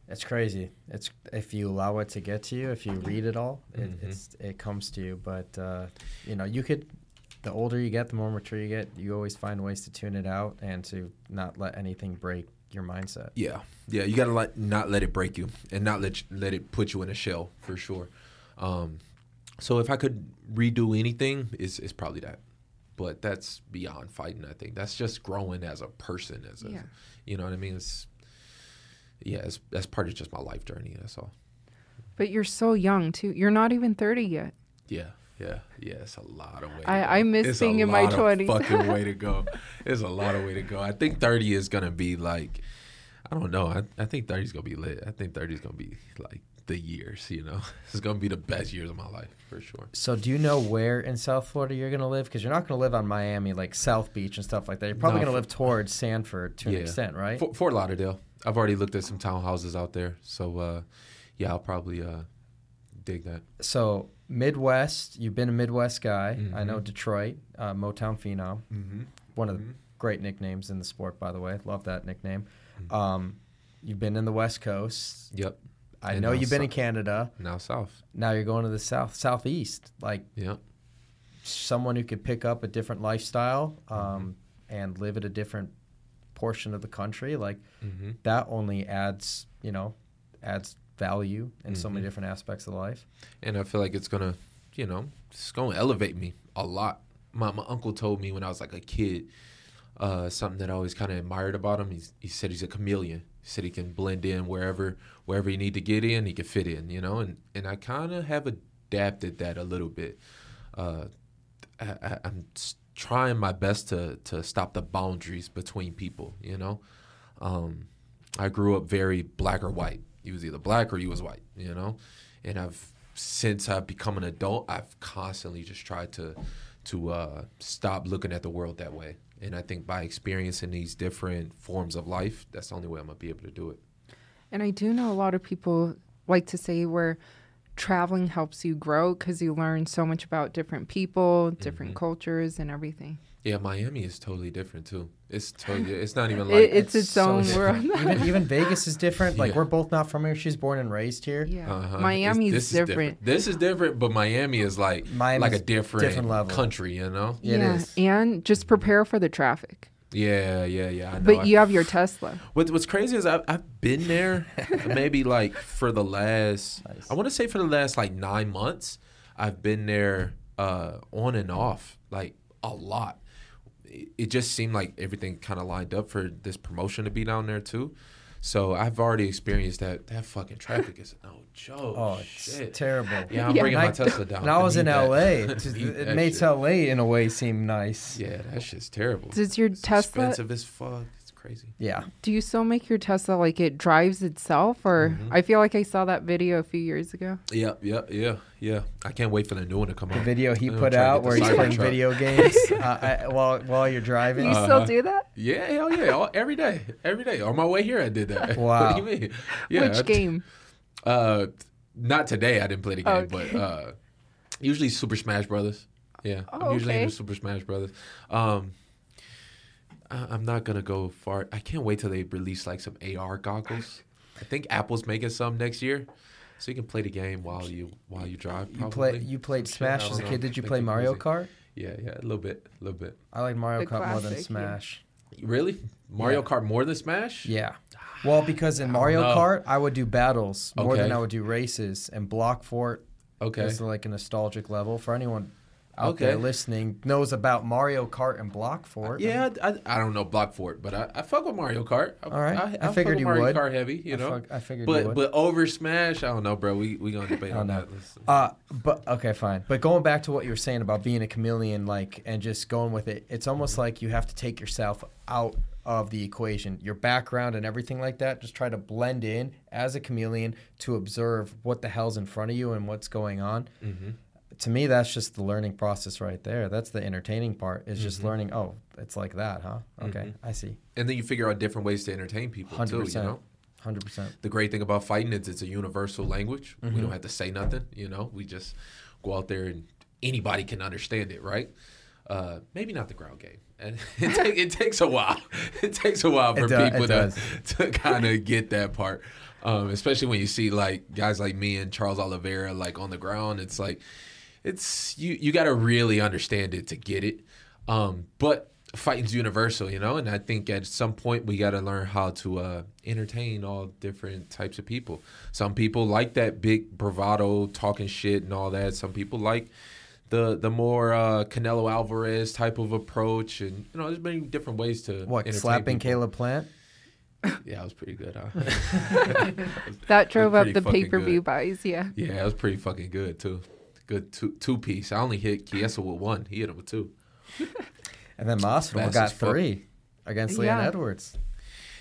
It's crazy. It's if you allow it to get to you, if you read it all, it, Mhm. it's it comes to you. But uh, you know, you could. The older you get, the more mature you get. You always find ways to tune it out and to not let anything break your mindset. Yeah, yeah. You gotta let not let it break you, and not let let it put you in a shell for sure. Um, so if I could redo anything, it's it's probably that. But that's beyond fighting. I think that's just growing as a person. As a, Yeah. you know what I mean? It's yeah. It's, that's part of just my life journey. That's all. but you're so young too. You're not even 30 yet. Yeah, yeah, yeah. It's a lot of way. to I- go. I miss It's being a in my lot of 20s. Fucking way to go. It's a lot of way to go. I think thirty is gonna be like, I don't know. I, I think thirty is gonna be lit. I think thirty is gonna be like the years. You know, it's gonna be the best years of my life for sure. So, do you know where in South Florida you're gonna live? Because you're not gonna live on Miami, like South Beach and stuff like that. You're probably No, gonna live towards Sanford to an extent, right? Fort, Fort Lauderdale. I've already looked at some townhouses out there, so uh, yeah, I'll probably uh, dig that. so Midwest, you've been a Midwest guy. I know Mhm. Detroit, uh, Motown Phenom, Mm-hmm. one of the Mhm. great nicknames in the sport, by the way. Love that nickname. Mhm. Um, you've been in the West Coast. Yep. I And know you've been in Canada. Now south. Now you're going to the South, Southeast. Like Yep. someone who could pick up a different lifestyle um, Mm-hmm. and live at a different portion of the country. Like Mm-hmm. that only adds, you know, adds value in so many Mhm. different aspects of life. and I feel like it's gonna, you know, it's gonna elevate me a lot. My my uncle told me when I was like a kid, uh, something that I always kind of admired about him. He's, he said he's a chameleon. He said he can blend in wherever wherever you need to get in, he can fit in. You know, and and I kind of have adapted that a little bit. Uh, I, I'm trying my best to to stop the boundaries between people. You know, um, I grew up very black or white. You was either black or you was white. You know, and I've since I've become an adult, I've constantly just tried to to uh, stop looking at the world that way. And I think by experiencing these different forms of life, that's the only way I'm gonna be able to do it. And I do know a lot of people like to say where traveling helps you grow because you learn so much about different people, different Mm-hmm. cultures, and everything. Yeah, Miami is totally different too. It's totally. It's not even It- like it's its so own different. world. even even Vegas is different. Like Yeah. we're both not from here. She's born and raised here. Yeah, Uh-huh. Miami's It's- this is different. This is different, but Miami is like Miami's like a different, different level. country, you know? It yeah, is. and just prepare for the traffic. Yeah, yeah, yeah. I know. But I- you have your Tesla. What, what's crazy is I've, I've been there maybe like for the last, Nice. I want to say for the last like nine months. I've been there uh, on and off like a lot. It, it just seemed like everything kind of lined up for this promotion to be down there too. So I've already experienced that. That fucking traffic is oh, no joke. Oh, it's shit. terrible. Yeah, I'm Yeah. bringing my I- Tesla down. And I was need in that. LA. It, just- Need it that made shit. LA in a way seem nice. Yeah, that shit's terrible. Does your It's Tesla? expensive as fuck. It's crazy. Yeah. Do you still make your Tesla like it drives itself, or Mm-hmm. I feel like I saw that video a few years ago. Yeah, yeah, yeah, yeah. I can't wait for the new one to come The out. video he I'm put out where he's playing Cybertruck. video games uh, I, while while you're driving. You Uh-huh. still do that? Yeah, hell yeah. All, every day. Every day. On my way here, I did that. Wow. what do you mean? Yeah. I- Which game? Uh, not today. I didn't play the game, Okay. but uh, usually Super Smash Brothers. Yeah, Oh, I'm usually okay. into Super Smash Brothers. Um, I, I'm not gonna go far. I can't wait till they release like some AR goggles. I think Apple's making some next year, so you can play the game while you while you drive. You play you played Some shit, I Smash as a kid. Did you play Mario crazy. Kart? Yeah, yeah, a little bit, a little bit. I like Mario The Kart more than classic, yeah. Smash. Really, Mario Yeah. Kart more than Smash? Yeah. Well, because in Mario know. Kart, I would do battles more than I would do races, and Block Fort Okay. is like a nostalgic level for anyone out there Okay. listening knows about Mario Kart and Block Fort. Yeah, I, I, I don't know Block Fort, but I, I fuck with Mario Kart. I, All right. I, I fuck figured you Mario would. Kart heavy, you I know. fuck- I figured you but would. but over Smash, I don't know, bro. We we gonna debate on that. Uh, but okay, fine. But going back to what you were saying about being a chameleon, like, and just going with it, it's almost like you have to take yourself out of the equation, your background and everything like that. Just try to blend in as a chameleon to observe what the hell's in front of you and what's going on. Mm-hmm. To me, that's just the learning process right there. That's the entertaining part. Is just Mm-hmm. learning. Oh, it's like that, huh? Okay, I see. And then you figure out different ways to entertain people Hundred too. You know, Hundred percent. the great thing about fighting is it's a universal language. Mm-hmm. We don't have to say nothing. You know, we just go out there and anybody can understand it, right? Uh, maybe not the ground game, and it, take, it takes a while. It takes a while for people to to kind of get that part. Um, especially when you see like guys like me and Charles Oliveira like on the ground. It's like it's you you got to really understand it to get it. Um, but fighting's universal, you know, and I think at some point we got to learn how to uh, entertain all different types of people. Some people like that big bravado, talking shit and all that. Some people like the the more uh, Canelo Alvarez type of approach, and you know, there's many different ways to What entertain slapping people. Caleb Plant? Yeah, that was pretty good, huh? That drove up the pay per view buys. Yeah. yeah, that was pretty fucking good too. Good two two piece. I only hit Chiesa with one. He hit him with two. And then Masvidal Fast got as fuck. three against Leon Yeah. Edwards.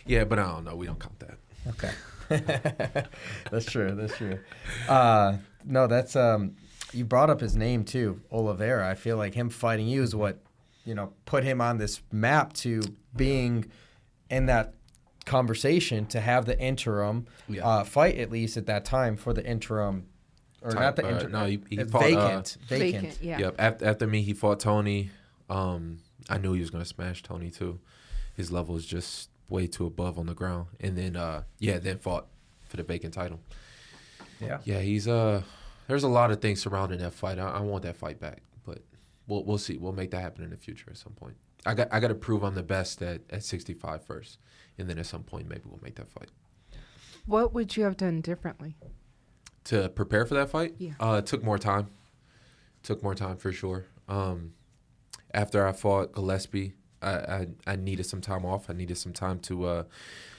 Yeah, but I don't know. We don't count that. Okay. that's true. That's true. Uh, no, that's um. You brought up his name too, Oliveira. I feel like him fighting you is what, you know, put him on this map to being in that conversation to have the interim Yeah. uh, fight at least at that time for the interim, or not Type, the uh, interim. no, he- he it's fought, uh, vacant. vacant. Vacant. Yeah. Yep. After, after me, he fought Tony. Um, I knew he was gonna smash Tony too. His level is just way too above on the ground. And then, uh, yeah, then fought for the vacant title. Yeah. Yeah, he's uh. There's a lot of things surrounding that fight. I, I want that fight back, but we'll we'll see. We'll make that happen in the future at some point. I got I got to prove I'm the best at at 65 first, and then at some point maybe we'll make that fight. What would you have done differently? To prepare for that fight, Yeah. uh, it took more time. Took more time for sure. Um, after I fought Gillespie, I, I I needed some time off. I needed some time to uh,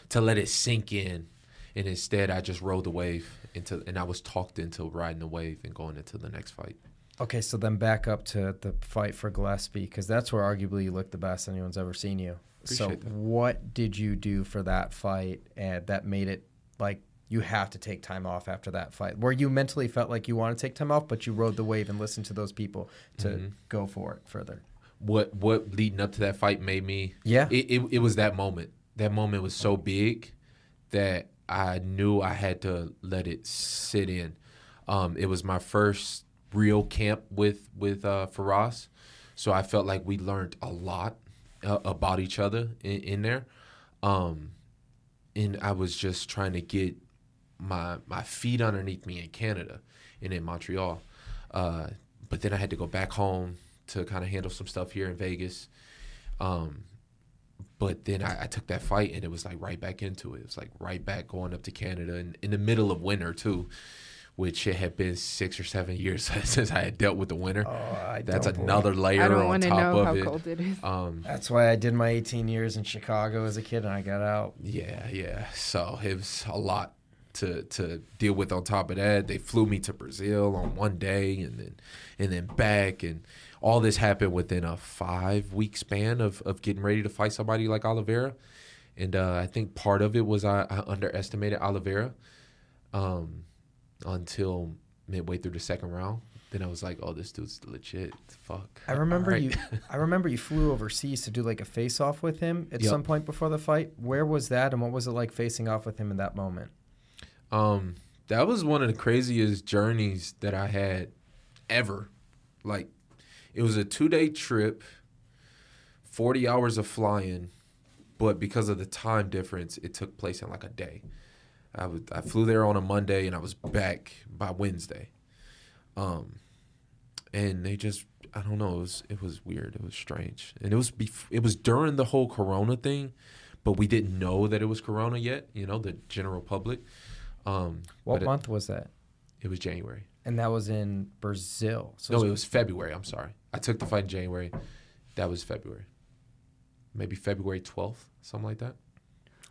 to let it sink in, and instead I just rode the wave into, and I was talked into riding the wave and going into the next fight. Okay, so then back up to the fight for Gillespie because that's where arguably you look the best anyone's ever seen you. so that. what did you do for that fight and that made it like you have to take time off after that fight? Where you mentally felt like you want to take time off, but you rode the wave and listened to those people to Mm-hmm. go for it further. what what leading up to that fight made me. Yeah. It, it it was that moment. That moment was so big that I knew I had to let it sit in. Um, it was my first real camp with with uh, Firas, so I felt like we learned a lot uh, about each other in, in there. Um, and I was just trying to get my my feet underneath me in Canada and in Montreal. Uh, but then I had to go back home to kind of handle some stuff here in Vegas. Um, but then I, I, took that fight and it was like right back into it. It was like right back going up to Canada and in the middle of winter too, which it had been six or seven years since I had dealt with the winter. Oh, That's another layer I don't on top know of how it. cold it is. Um, That's why I did my 18 years in Chicago as a kid and I got out. Yeah, yeah. So it was a lot to to deal with on top of that. They flew me to Brazil on one day and then and then back and all this happened within a five week span of, of getting ready to fight somebody like Oliveira. And uh, I think part of it was I, I underestimated Oliveira um, until midway through the second round. Then I was like, "Oh, this dude's legit." Fuck. I remember right. you. I remember you flew overseas to do like a face off with him at Yep. some point before the fight. Where was that, and what was it like facing off with him in that moment? Um, that was one of the craziest journeys that I had ever. Like, it was a two day trip, 40 hours of flying, but because of the time difference, it took place in like a day. I, was, I flew there on a Monday and I was back by Wednesday. Um, and they just, I don't know, it was, it was weird. It was strange. And it was, bef- it was during the whole Corona thing, but we didn't know that it was Corona yet, you know, the general public. Um, What but it- month was that? It, was January. And that was in Brazil. So No, it it was February. I'm sorry. I took the fight in January. That was February. Maybe February 12th, something like that,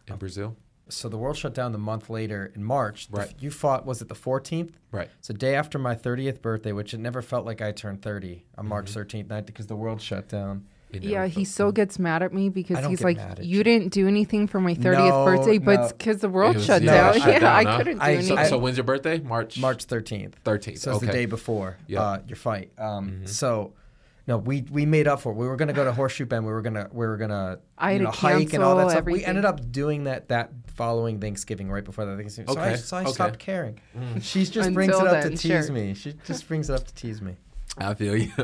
in Brazil. so the world shut down the month later in March. The Right. you fought. Was it the 14th? Right. A day after my 30th birthday, which it never felt like I turned 30 on March Mm-hmm. 13th night because the world shut down. It never Yeah, he felt- still gets mad at me because he's get like, mad at "You you." didn't do anything for my 30th No, birthday, but no. it's because the world It was- shut yeah, down. shut yeah, down, I huh? couldn't do I- anything." So, so when's your birthday? March March 13th. 13th. So it's okay. the day before Yeah. uh, your fight. Um, So, no, we we made up for it. We were gonna go to Horseshoe Bend. We were gonna we were gonna I had you know, to hike and all that cancel stuff. We everything. ended up doing that that following Thanksgiving, right before that Thanksgiving. So I, Okay, so I okay. stopped caring. She just brings Until it up to then, tease sure. me. She just brings it up to tease me. I feel you.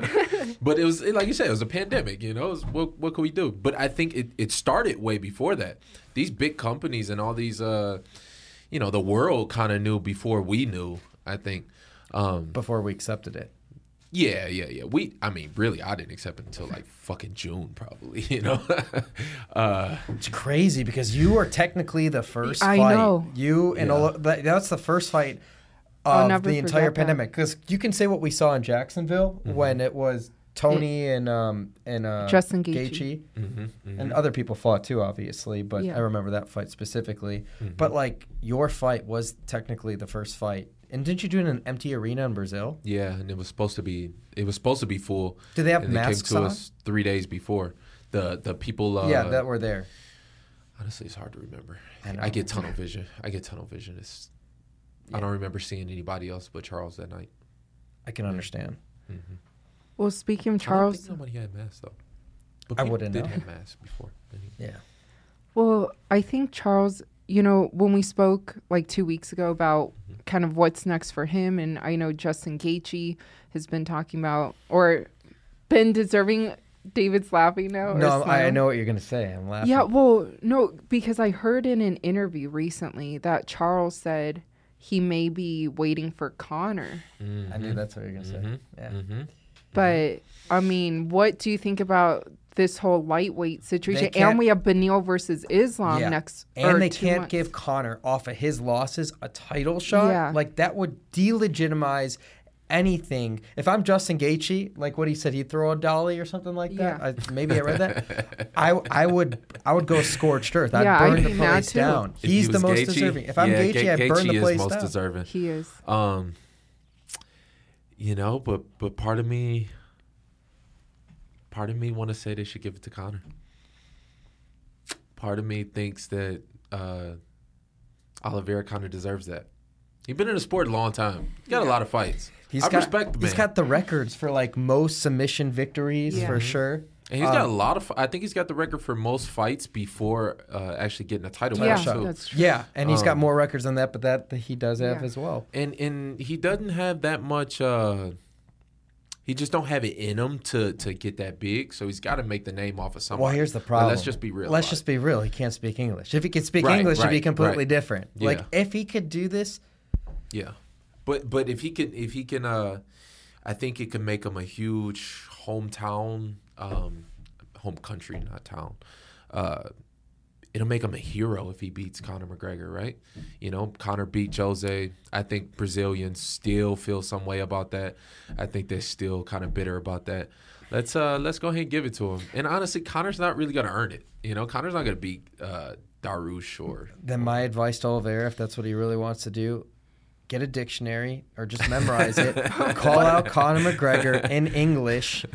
but it was like you said, it was a pandemic. You know, was- what what could we do? But I think it, it started way before that. These big companies and all these, uh, you know, the world kind of knew before we knew. I think. Um, Before we accepted it. yeah, yeah, yeah. We, I mean, really, I didn't accept it until like fucking June, probably. You know. uh, It's crazy because you are technically the first I fight. know. You and Yeah. all that, that's the first fight of the entire pandemic. Because you can say what we saw in Jacksonville Mm-hmm. when it was Tony and um and uh, Justin Gaethje. Mm-hmm, and other people fought too, obviously. But Yeah. I remember that fight specifically. Mm-hmm. But like your fight was technically the first fight. And didn't you do it in an empty arena in Brazil? yeah, and it was supposed to be. It was supposed to be full. Do they have and masks it came to on? us three days before. The the people. Uh, yeah, that were there. Honestly, it's hard to remember. I. I, get tunnel vision. I get tunnel vision. It's. I don't remember seeing anybody else but Charles that night. I can understand. Well, speaking of I don't Charles, think nobody had masks though. But I wouldn't did know. have masks before. Yeah. Well, I think Charles, you know, when we spoke like two weeks ago about mm-hmm. kind of what's next for him, and I know Justin Gaethje has been talking about or been deserving. David's laughing now. or No, I, I know what you're gonna say. I'm laughing. Yeah, well, no, because I heard in an interview recently that Charles said he may be waiting for Conor. Mm-hmm. I knew that's what you're gonna say. Mm-hmm. Yeah. But I mean, what do you think about this whole lightweight situation? And we have Beneil versus Islam Yeah. next. And they can't months. give Conor off of his losses a title shot. Yeah. Like that would delegitimize anything. If I'm Justin Gaethje, like what he said, he'd throw a dolly or something like that. Yeah. I, maybe I read that. I I would I would go scorched earth. I'd Yeah, I'd burn the be mad place too. down. If he He's the most Gaethje- deserving. If I'm yeah, Gaethje, Ga- I'd burn Gaethje the place is most down. deserving. He is. Um, you know, but but part of me, part of me want to say they should give it to Conor. Part of me thinks that uh, Oliveira kind of deserves that. He's been in the sport a long time. He got a lot of fights. He's I got, respect the man. He's got the records for like most submission victories Yeah. for sure. And he's got a Um, lot of. I think he's got the record for most fights before uh, actually getting a title Yeah, match too. that's true. Yeah, and he's got Um, more records than that, but that, that he does have Yeah. as well. and and he doesn't have that much. uh He just don't have it in him to to get that big. So he's got to make the name off of somebody. Well, here's the But problem. let's just be real. Let's just be real. He can't speak English. If he could speak Right, English, it'd be completely right. different. Like if he could do this, Yeah, but but if he can if he can, uh I think it can make him a huge hometown, um home country, not town. Uh It'll make him a hero if he beats Conor McGregor, right? You know, Conor beat Jose. I think Brazilians still feel some way about that. I think they're still kind of bitter about that. Let's uh let's go ahead and give it to him. And honestly, Conor's not really gonna earn it. You know, Conor's not gonna beat uh Dariush or then my advice to Oliveira, if that's what he really wants to do, get a dictionary or just memorize it. Call out Conor McGregor in English.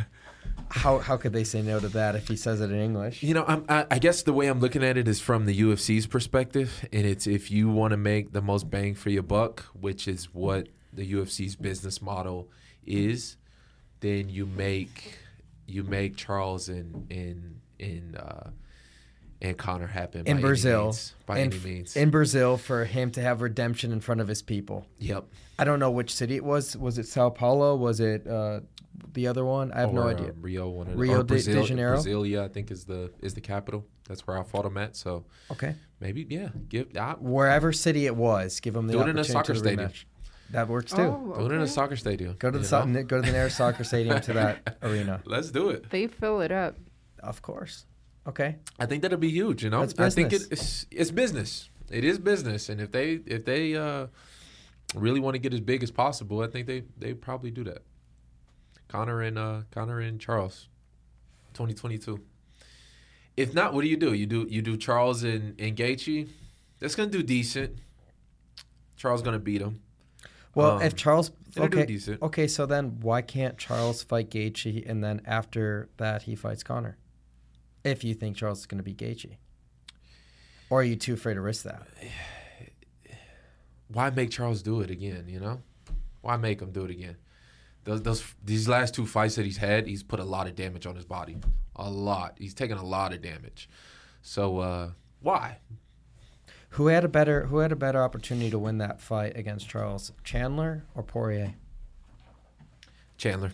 How how could they say no to that if he says it in English? You know, I'm, I, I guess the way I'm looking at it is from the UFC's perspective, and it's if you want to make the most bang for your buck, which is what the UFC's business model is, then you make you make Charles and and and uh, and Conor happen by in any Brazil, means, by in, any means. in Brazil, for him to have redemption in front of his people. yep. I don't know which city it was. Was it Sao Paulo? Was it uh, the other one? I have no idea. uh, Rio, one of Rio or de- Brazil, de Janeiro? Brasilia, I think is the is the capital. That's where I fought him at. So Okay, maybe yeah, give I, wherever city it was, give him the Do it in a soccer to stadium. rematch. That works too. Oh, do it in a soccer stadium. Go to the so- go to the Nair Soccer Stadium to that arena. Let's do it. They fill it up. Of course. Okay. I think that'll be huge. You know, I think it, it's it's business. It is business, and if they if they uh, really want to get as big as possible, I think they they probably do that. Conor and uh, Conor and Charles, 2022. If not, what do you do? You do you do Charles and, and Gaethje. That's gonna do decent. Charles gonna beat him. Well, Um, if Charles okay, decent. okay, so then why can't Charles fight Gaethje and then after that he fights Conor? If you think Charles is going to be Gaethje, or are you too afraid to risk that? why make Charles do it again? You know, why make him do it again? Those, those these last two fights that he's had, he's put a lot of damage on his body, a lot. He's taken a lot of damage. So uh, why? Who had a better Who had a better opportunity to win that fight against Charles, Chandler or Poirier? Chandler?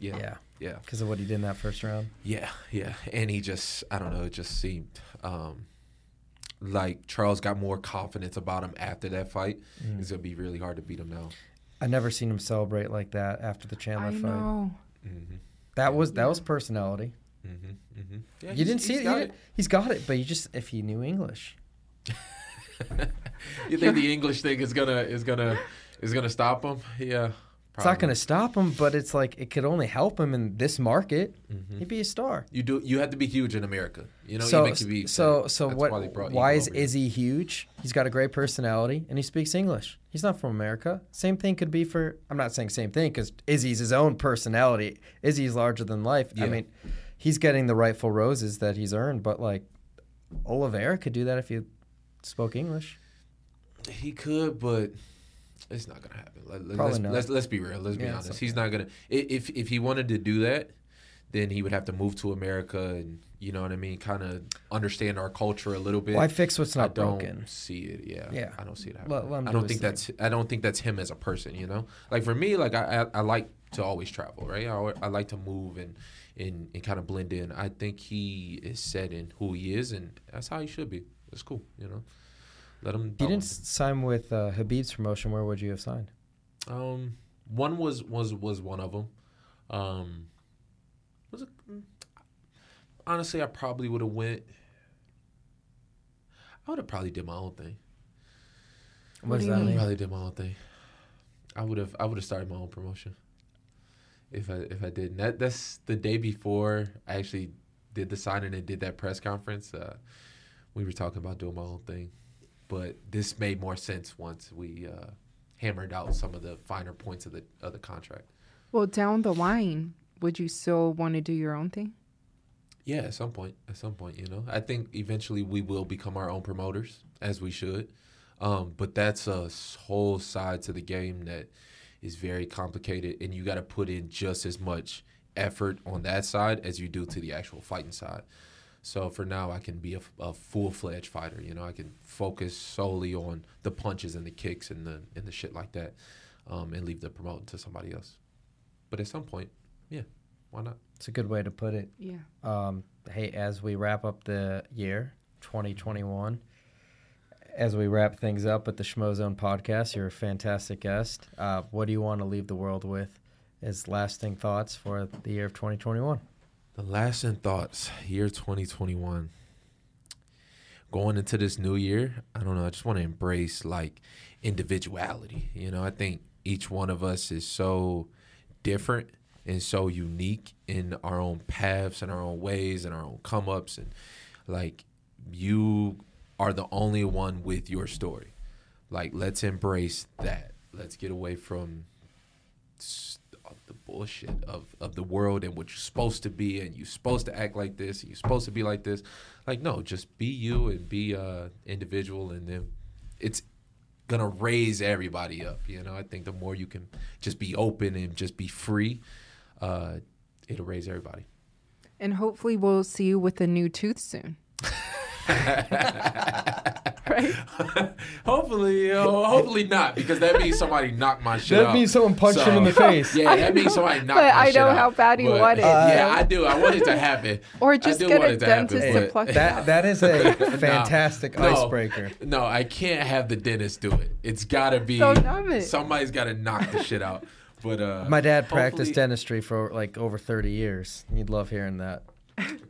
Yeah, Yeah, yeah, because of what he did in that first round. yeah, yeah. And he just, I don't know, it just seemed um, like Charles got more confidence about him after that fight. Mm. It's gonna be really hard to beat him now. I never seen him celebrate like that after the Chandler I fight. know. hmm That was that was personality. hmm hmm Yeah, you didn't see he's it. got you didn't- He's got it, but you just if he knew English. you think the English thing is gonna is gonna is gonna stop him? Yeah, It's not going to stop him, but it's like it could only help him in this market. Mhm. He'd be a star. You do. You have to be huge in America. You know, so, even Khabib so, so what? Why, Why is. Izzy huge? He's got a great personality and he speaks English. He's not from America. Same thing could be for. I'm not saying same thing because Izzy's his own personality. Izzy's larger than life. I mean, he's getting the rightful roses that he's earned, but like Oliveira could do that if he spoke English. He could, but it's not gonna happen. Let, Probably let's, let's let's be real. Let's be Yeah, it's honest. He's not gonna. If if he wanted to do that, then he would have to move to America and you know what I mean, kind of understand our culture a little bit. Why fix what's I not don't broken? see it. Yeah, Yeah. I don't see it happening. Let I do don't think that's. I don't think that's him as a person. You know, like for me, like I I, I like to always travel, right? I, I like to move and and and kind of blend in. I think he is set in who he is, and that's how he should be. It's cool, you know. Let him. You didn't sign with uh, Khabib's promotion, where would you have signed? Um, one was was was one of them. Um, was it? mm, Honestly, I probably would have went. I would have probably did my own thing. What What does that mean? Probably did my own thing. I would have. I would have started my own promotion. If I if I didn't, that that's the day before I actually did the signing and did that press conference. Uh, we were talking about doing my own thing, but this made more sense once we uh, hammered out some of the finer points of the of the contract. Well, down the line, would you still want to do your own thing? Yeah, at some point. At some point, you know, I think eventually we will become our own promoters, as we should. Um, but that's a whole side to the game that is very complicated, and you got to put in just as much effort on that side as you do to the actual fighting side. So for now, I can be a, a full fledged fighter. You know, I can focus solely on the punches and the kicks and the and the shit like that, um, and leave the promoting to somebody else. But at some point, yeah, why not? It's a good way to put it. Yeah. Um, hey, as we wrap up the year 2021, as we wrap things up at the Schmozone podcast, you're a fantastic guest. Uh, what do you want to leave the world with as lasting thoughts for the year of 2021? The lasting thoughts, year 2021. Going into this new year, I don't know, I just want to embrace like individuality. You know, I think each one of us is so different and so unique in our own paths and our own ways and our own come ups. And like, you are the only one with your story. Like, let's embrace that. Let's get away from bullshit of, of the world and what you're supposed to be and you're supposed to act like this and you're supposed to be like this. Like no, just be you and be uh individual and then it's gonna raise everybody up. You know, I think the more you can just be open and just be free, uh, it'll raise everybody. And hopefully we'll see you with a new tooth soon. right? hopefully, uh, hopefully not, because that means somebody knocked my shit That out. means someone punched him in the face. Yeah, that means somebody knocked but my I shit know how bad he But- want it. yeah, I do. I want it to happen. Or just get a it to happen, dentist to but- pluck it That out. that is a fantastic No. icebreaker. No, I can't have the dentist do it. It's got to be So numb it. somebody's got to knock the shit out. But uh, My dad practiced dentistry for like over 30 years. You'd love hearing that.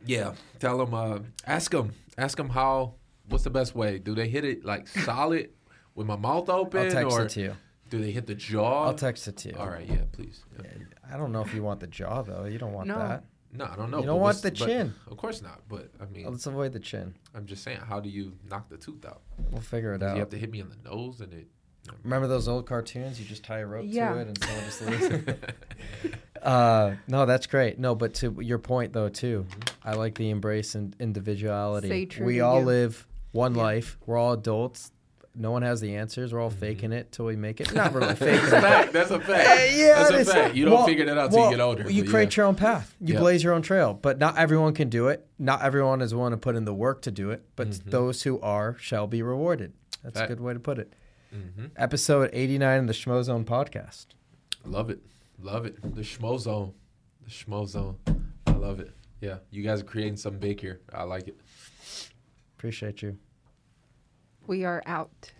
Yeah, tell him. Uh, ask him. Ask him how. What's the best way? Do they hit it like solid with my mouth open, I'll text or it to you. do they hit the jaw? I'll text it to you. All right, yeah, please. Yeah. I don't know if you want the jaw though. You don't want No. that. No, I don't know. You don't want the chin. Of course not. But I mean, Let's avoid the chin. I'm just saying, how do you knock the tooth out? We'll figure it out. you have to hit me in the nose and it? Remember those old cartoons? You just tie a rope Yeah. to it and someone just leaves. uh, no, that's great. No, but to your point though too, I like the embrace and individuality. Stay true we to all you. live one Yeah. life. We're all adults. No one has the answers. We're all faking it till we make it. Not really faking That's a it. fact. That's a fact. Uh, yeah, That's a fact. You don't Well- figure that out till well, you get older. You create yeah. your own path. You Yep. blaze your own trail. But not everyone can do it. Not everyone is willing to put in the work to do it. But those who are shall be rewarded. That's Fact. a good way to put it. hmm Episode 89 of the Schmozone podcast. Love it. Love it. The schmo zone. The schmo zone. I love it. Yeah, you guys are creating something big here. I like it. Appreciate you. We are out.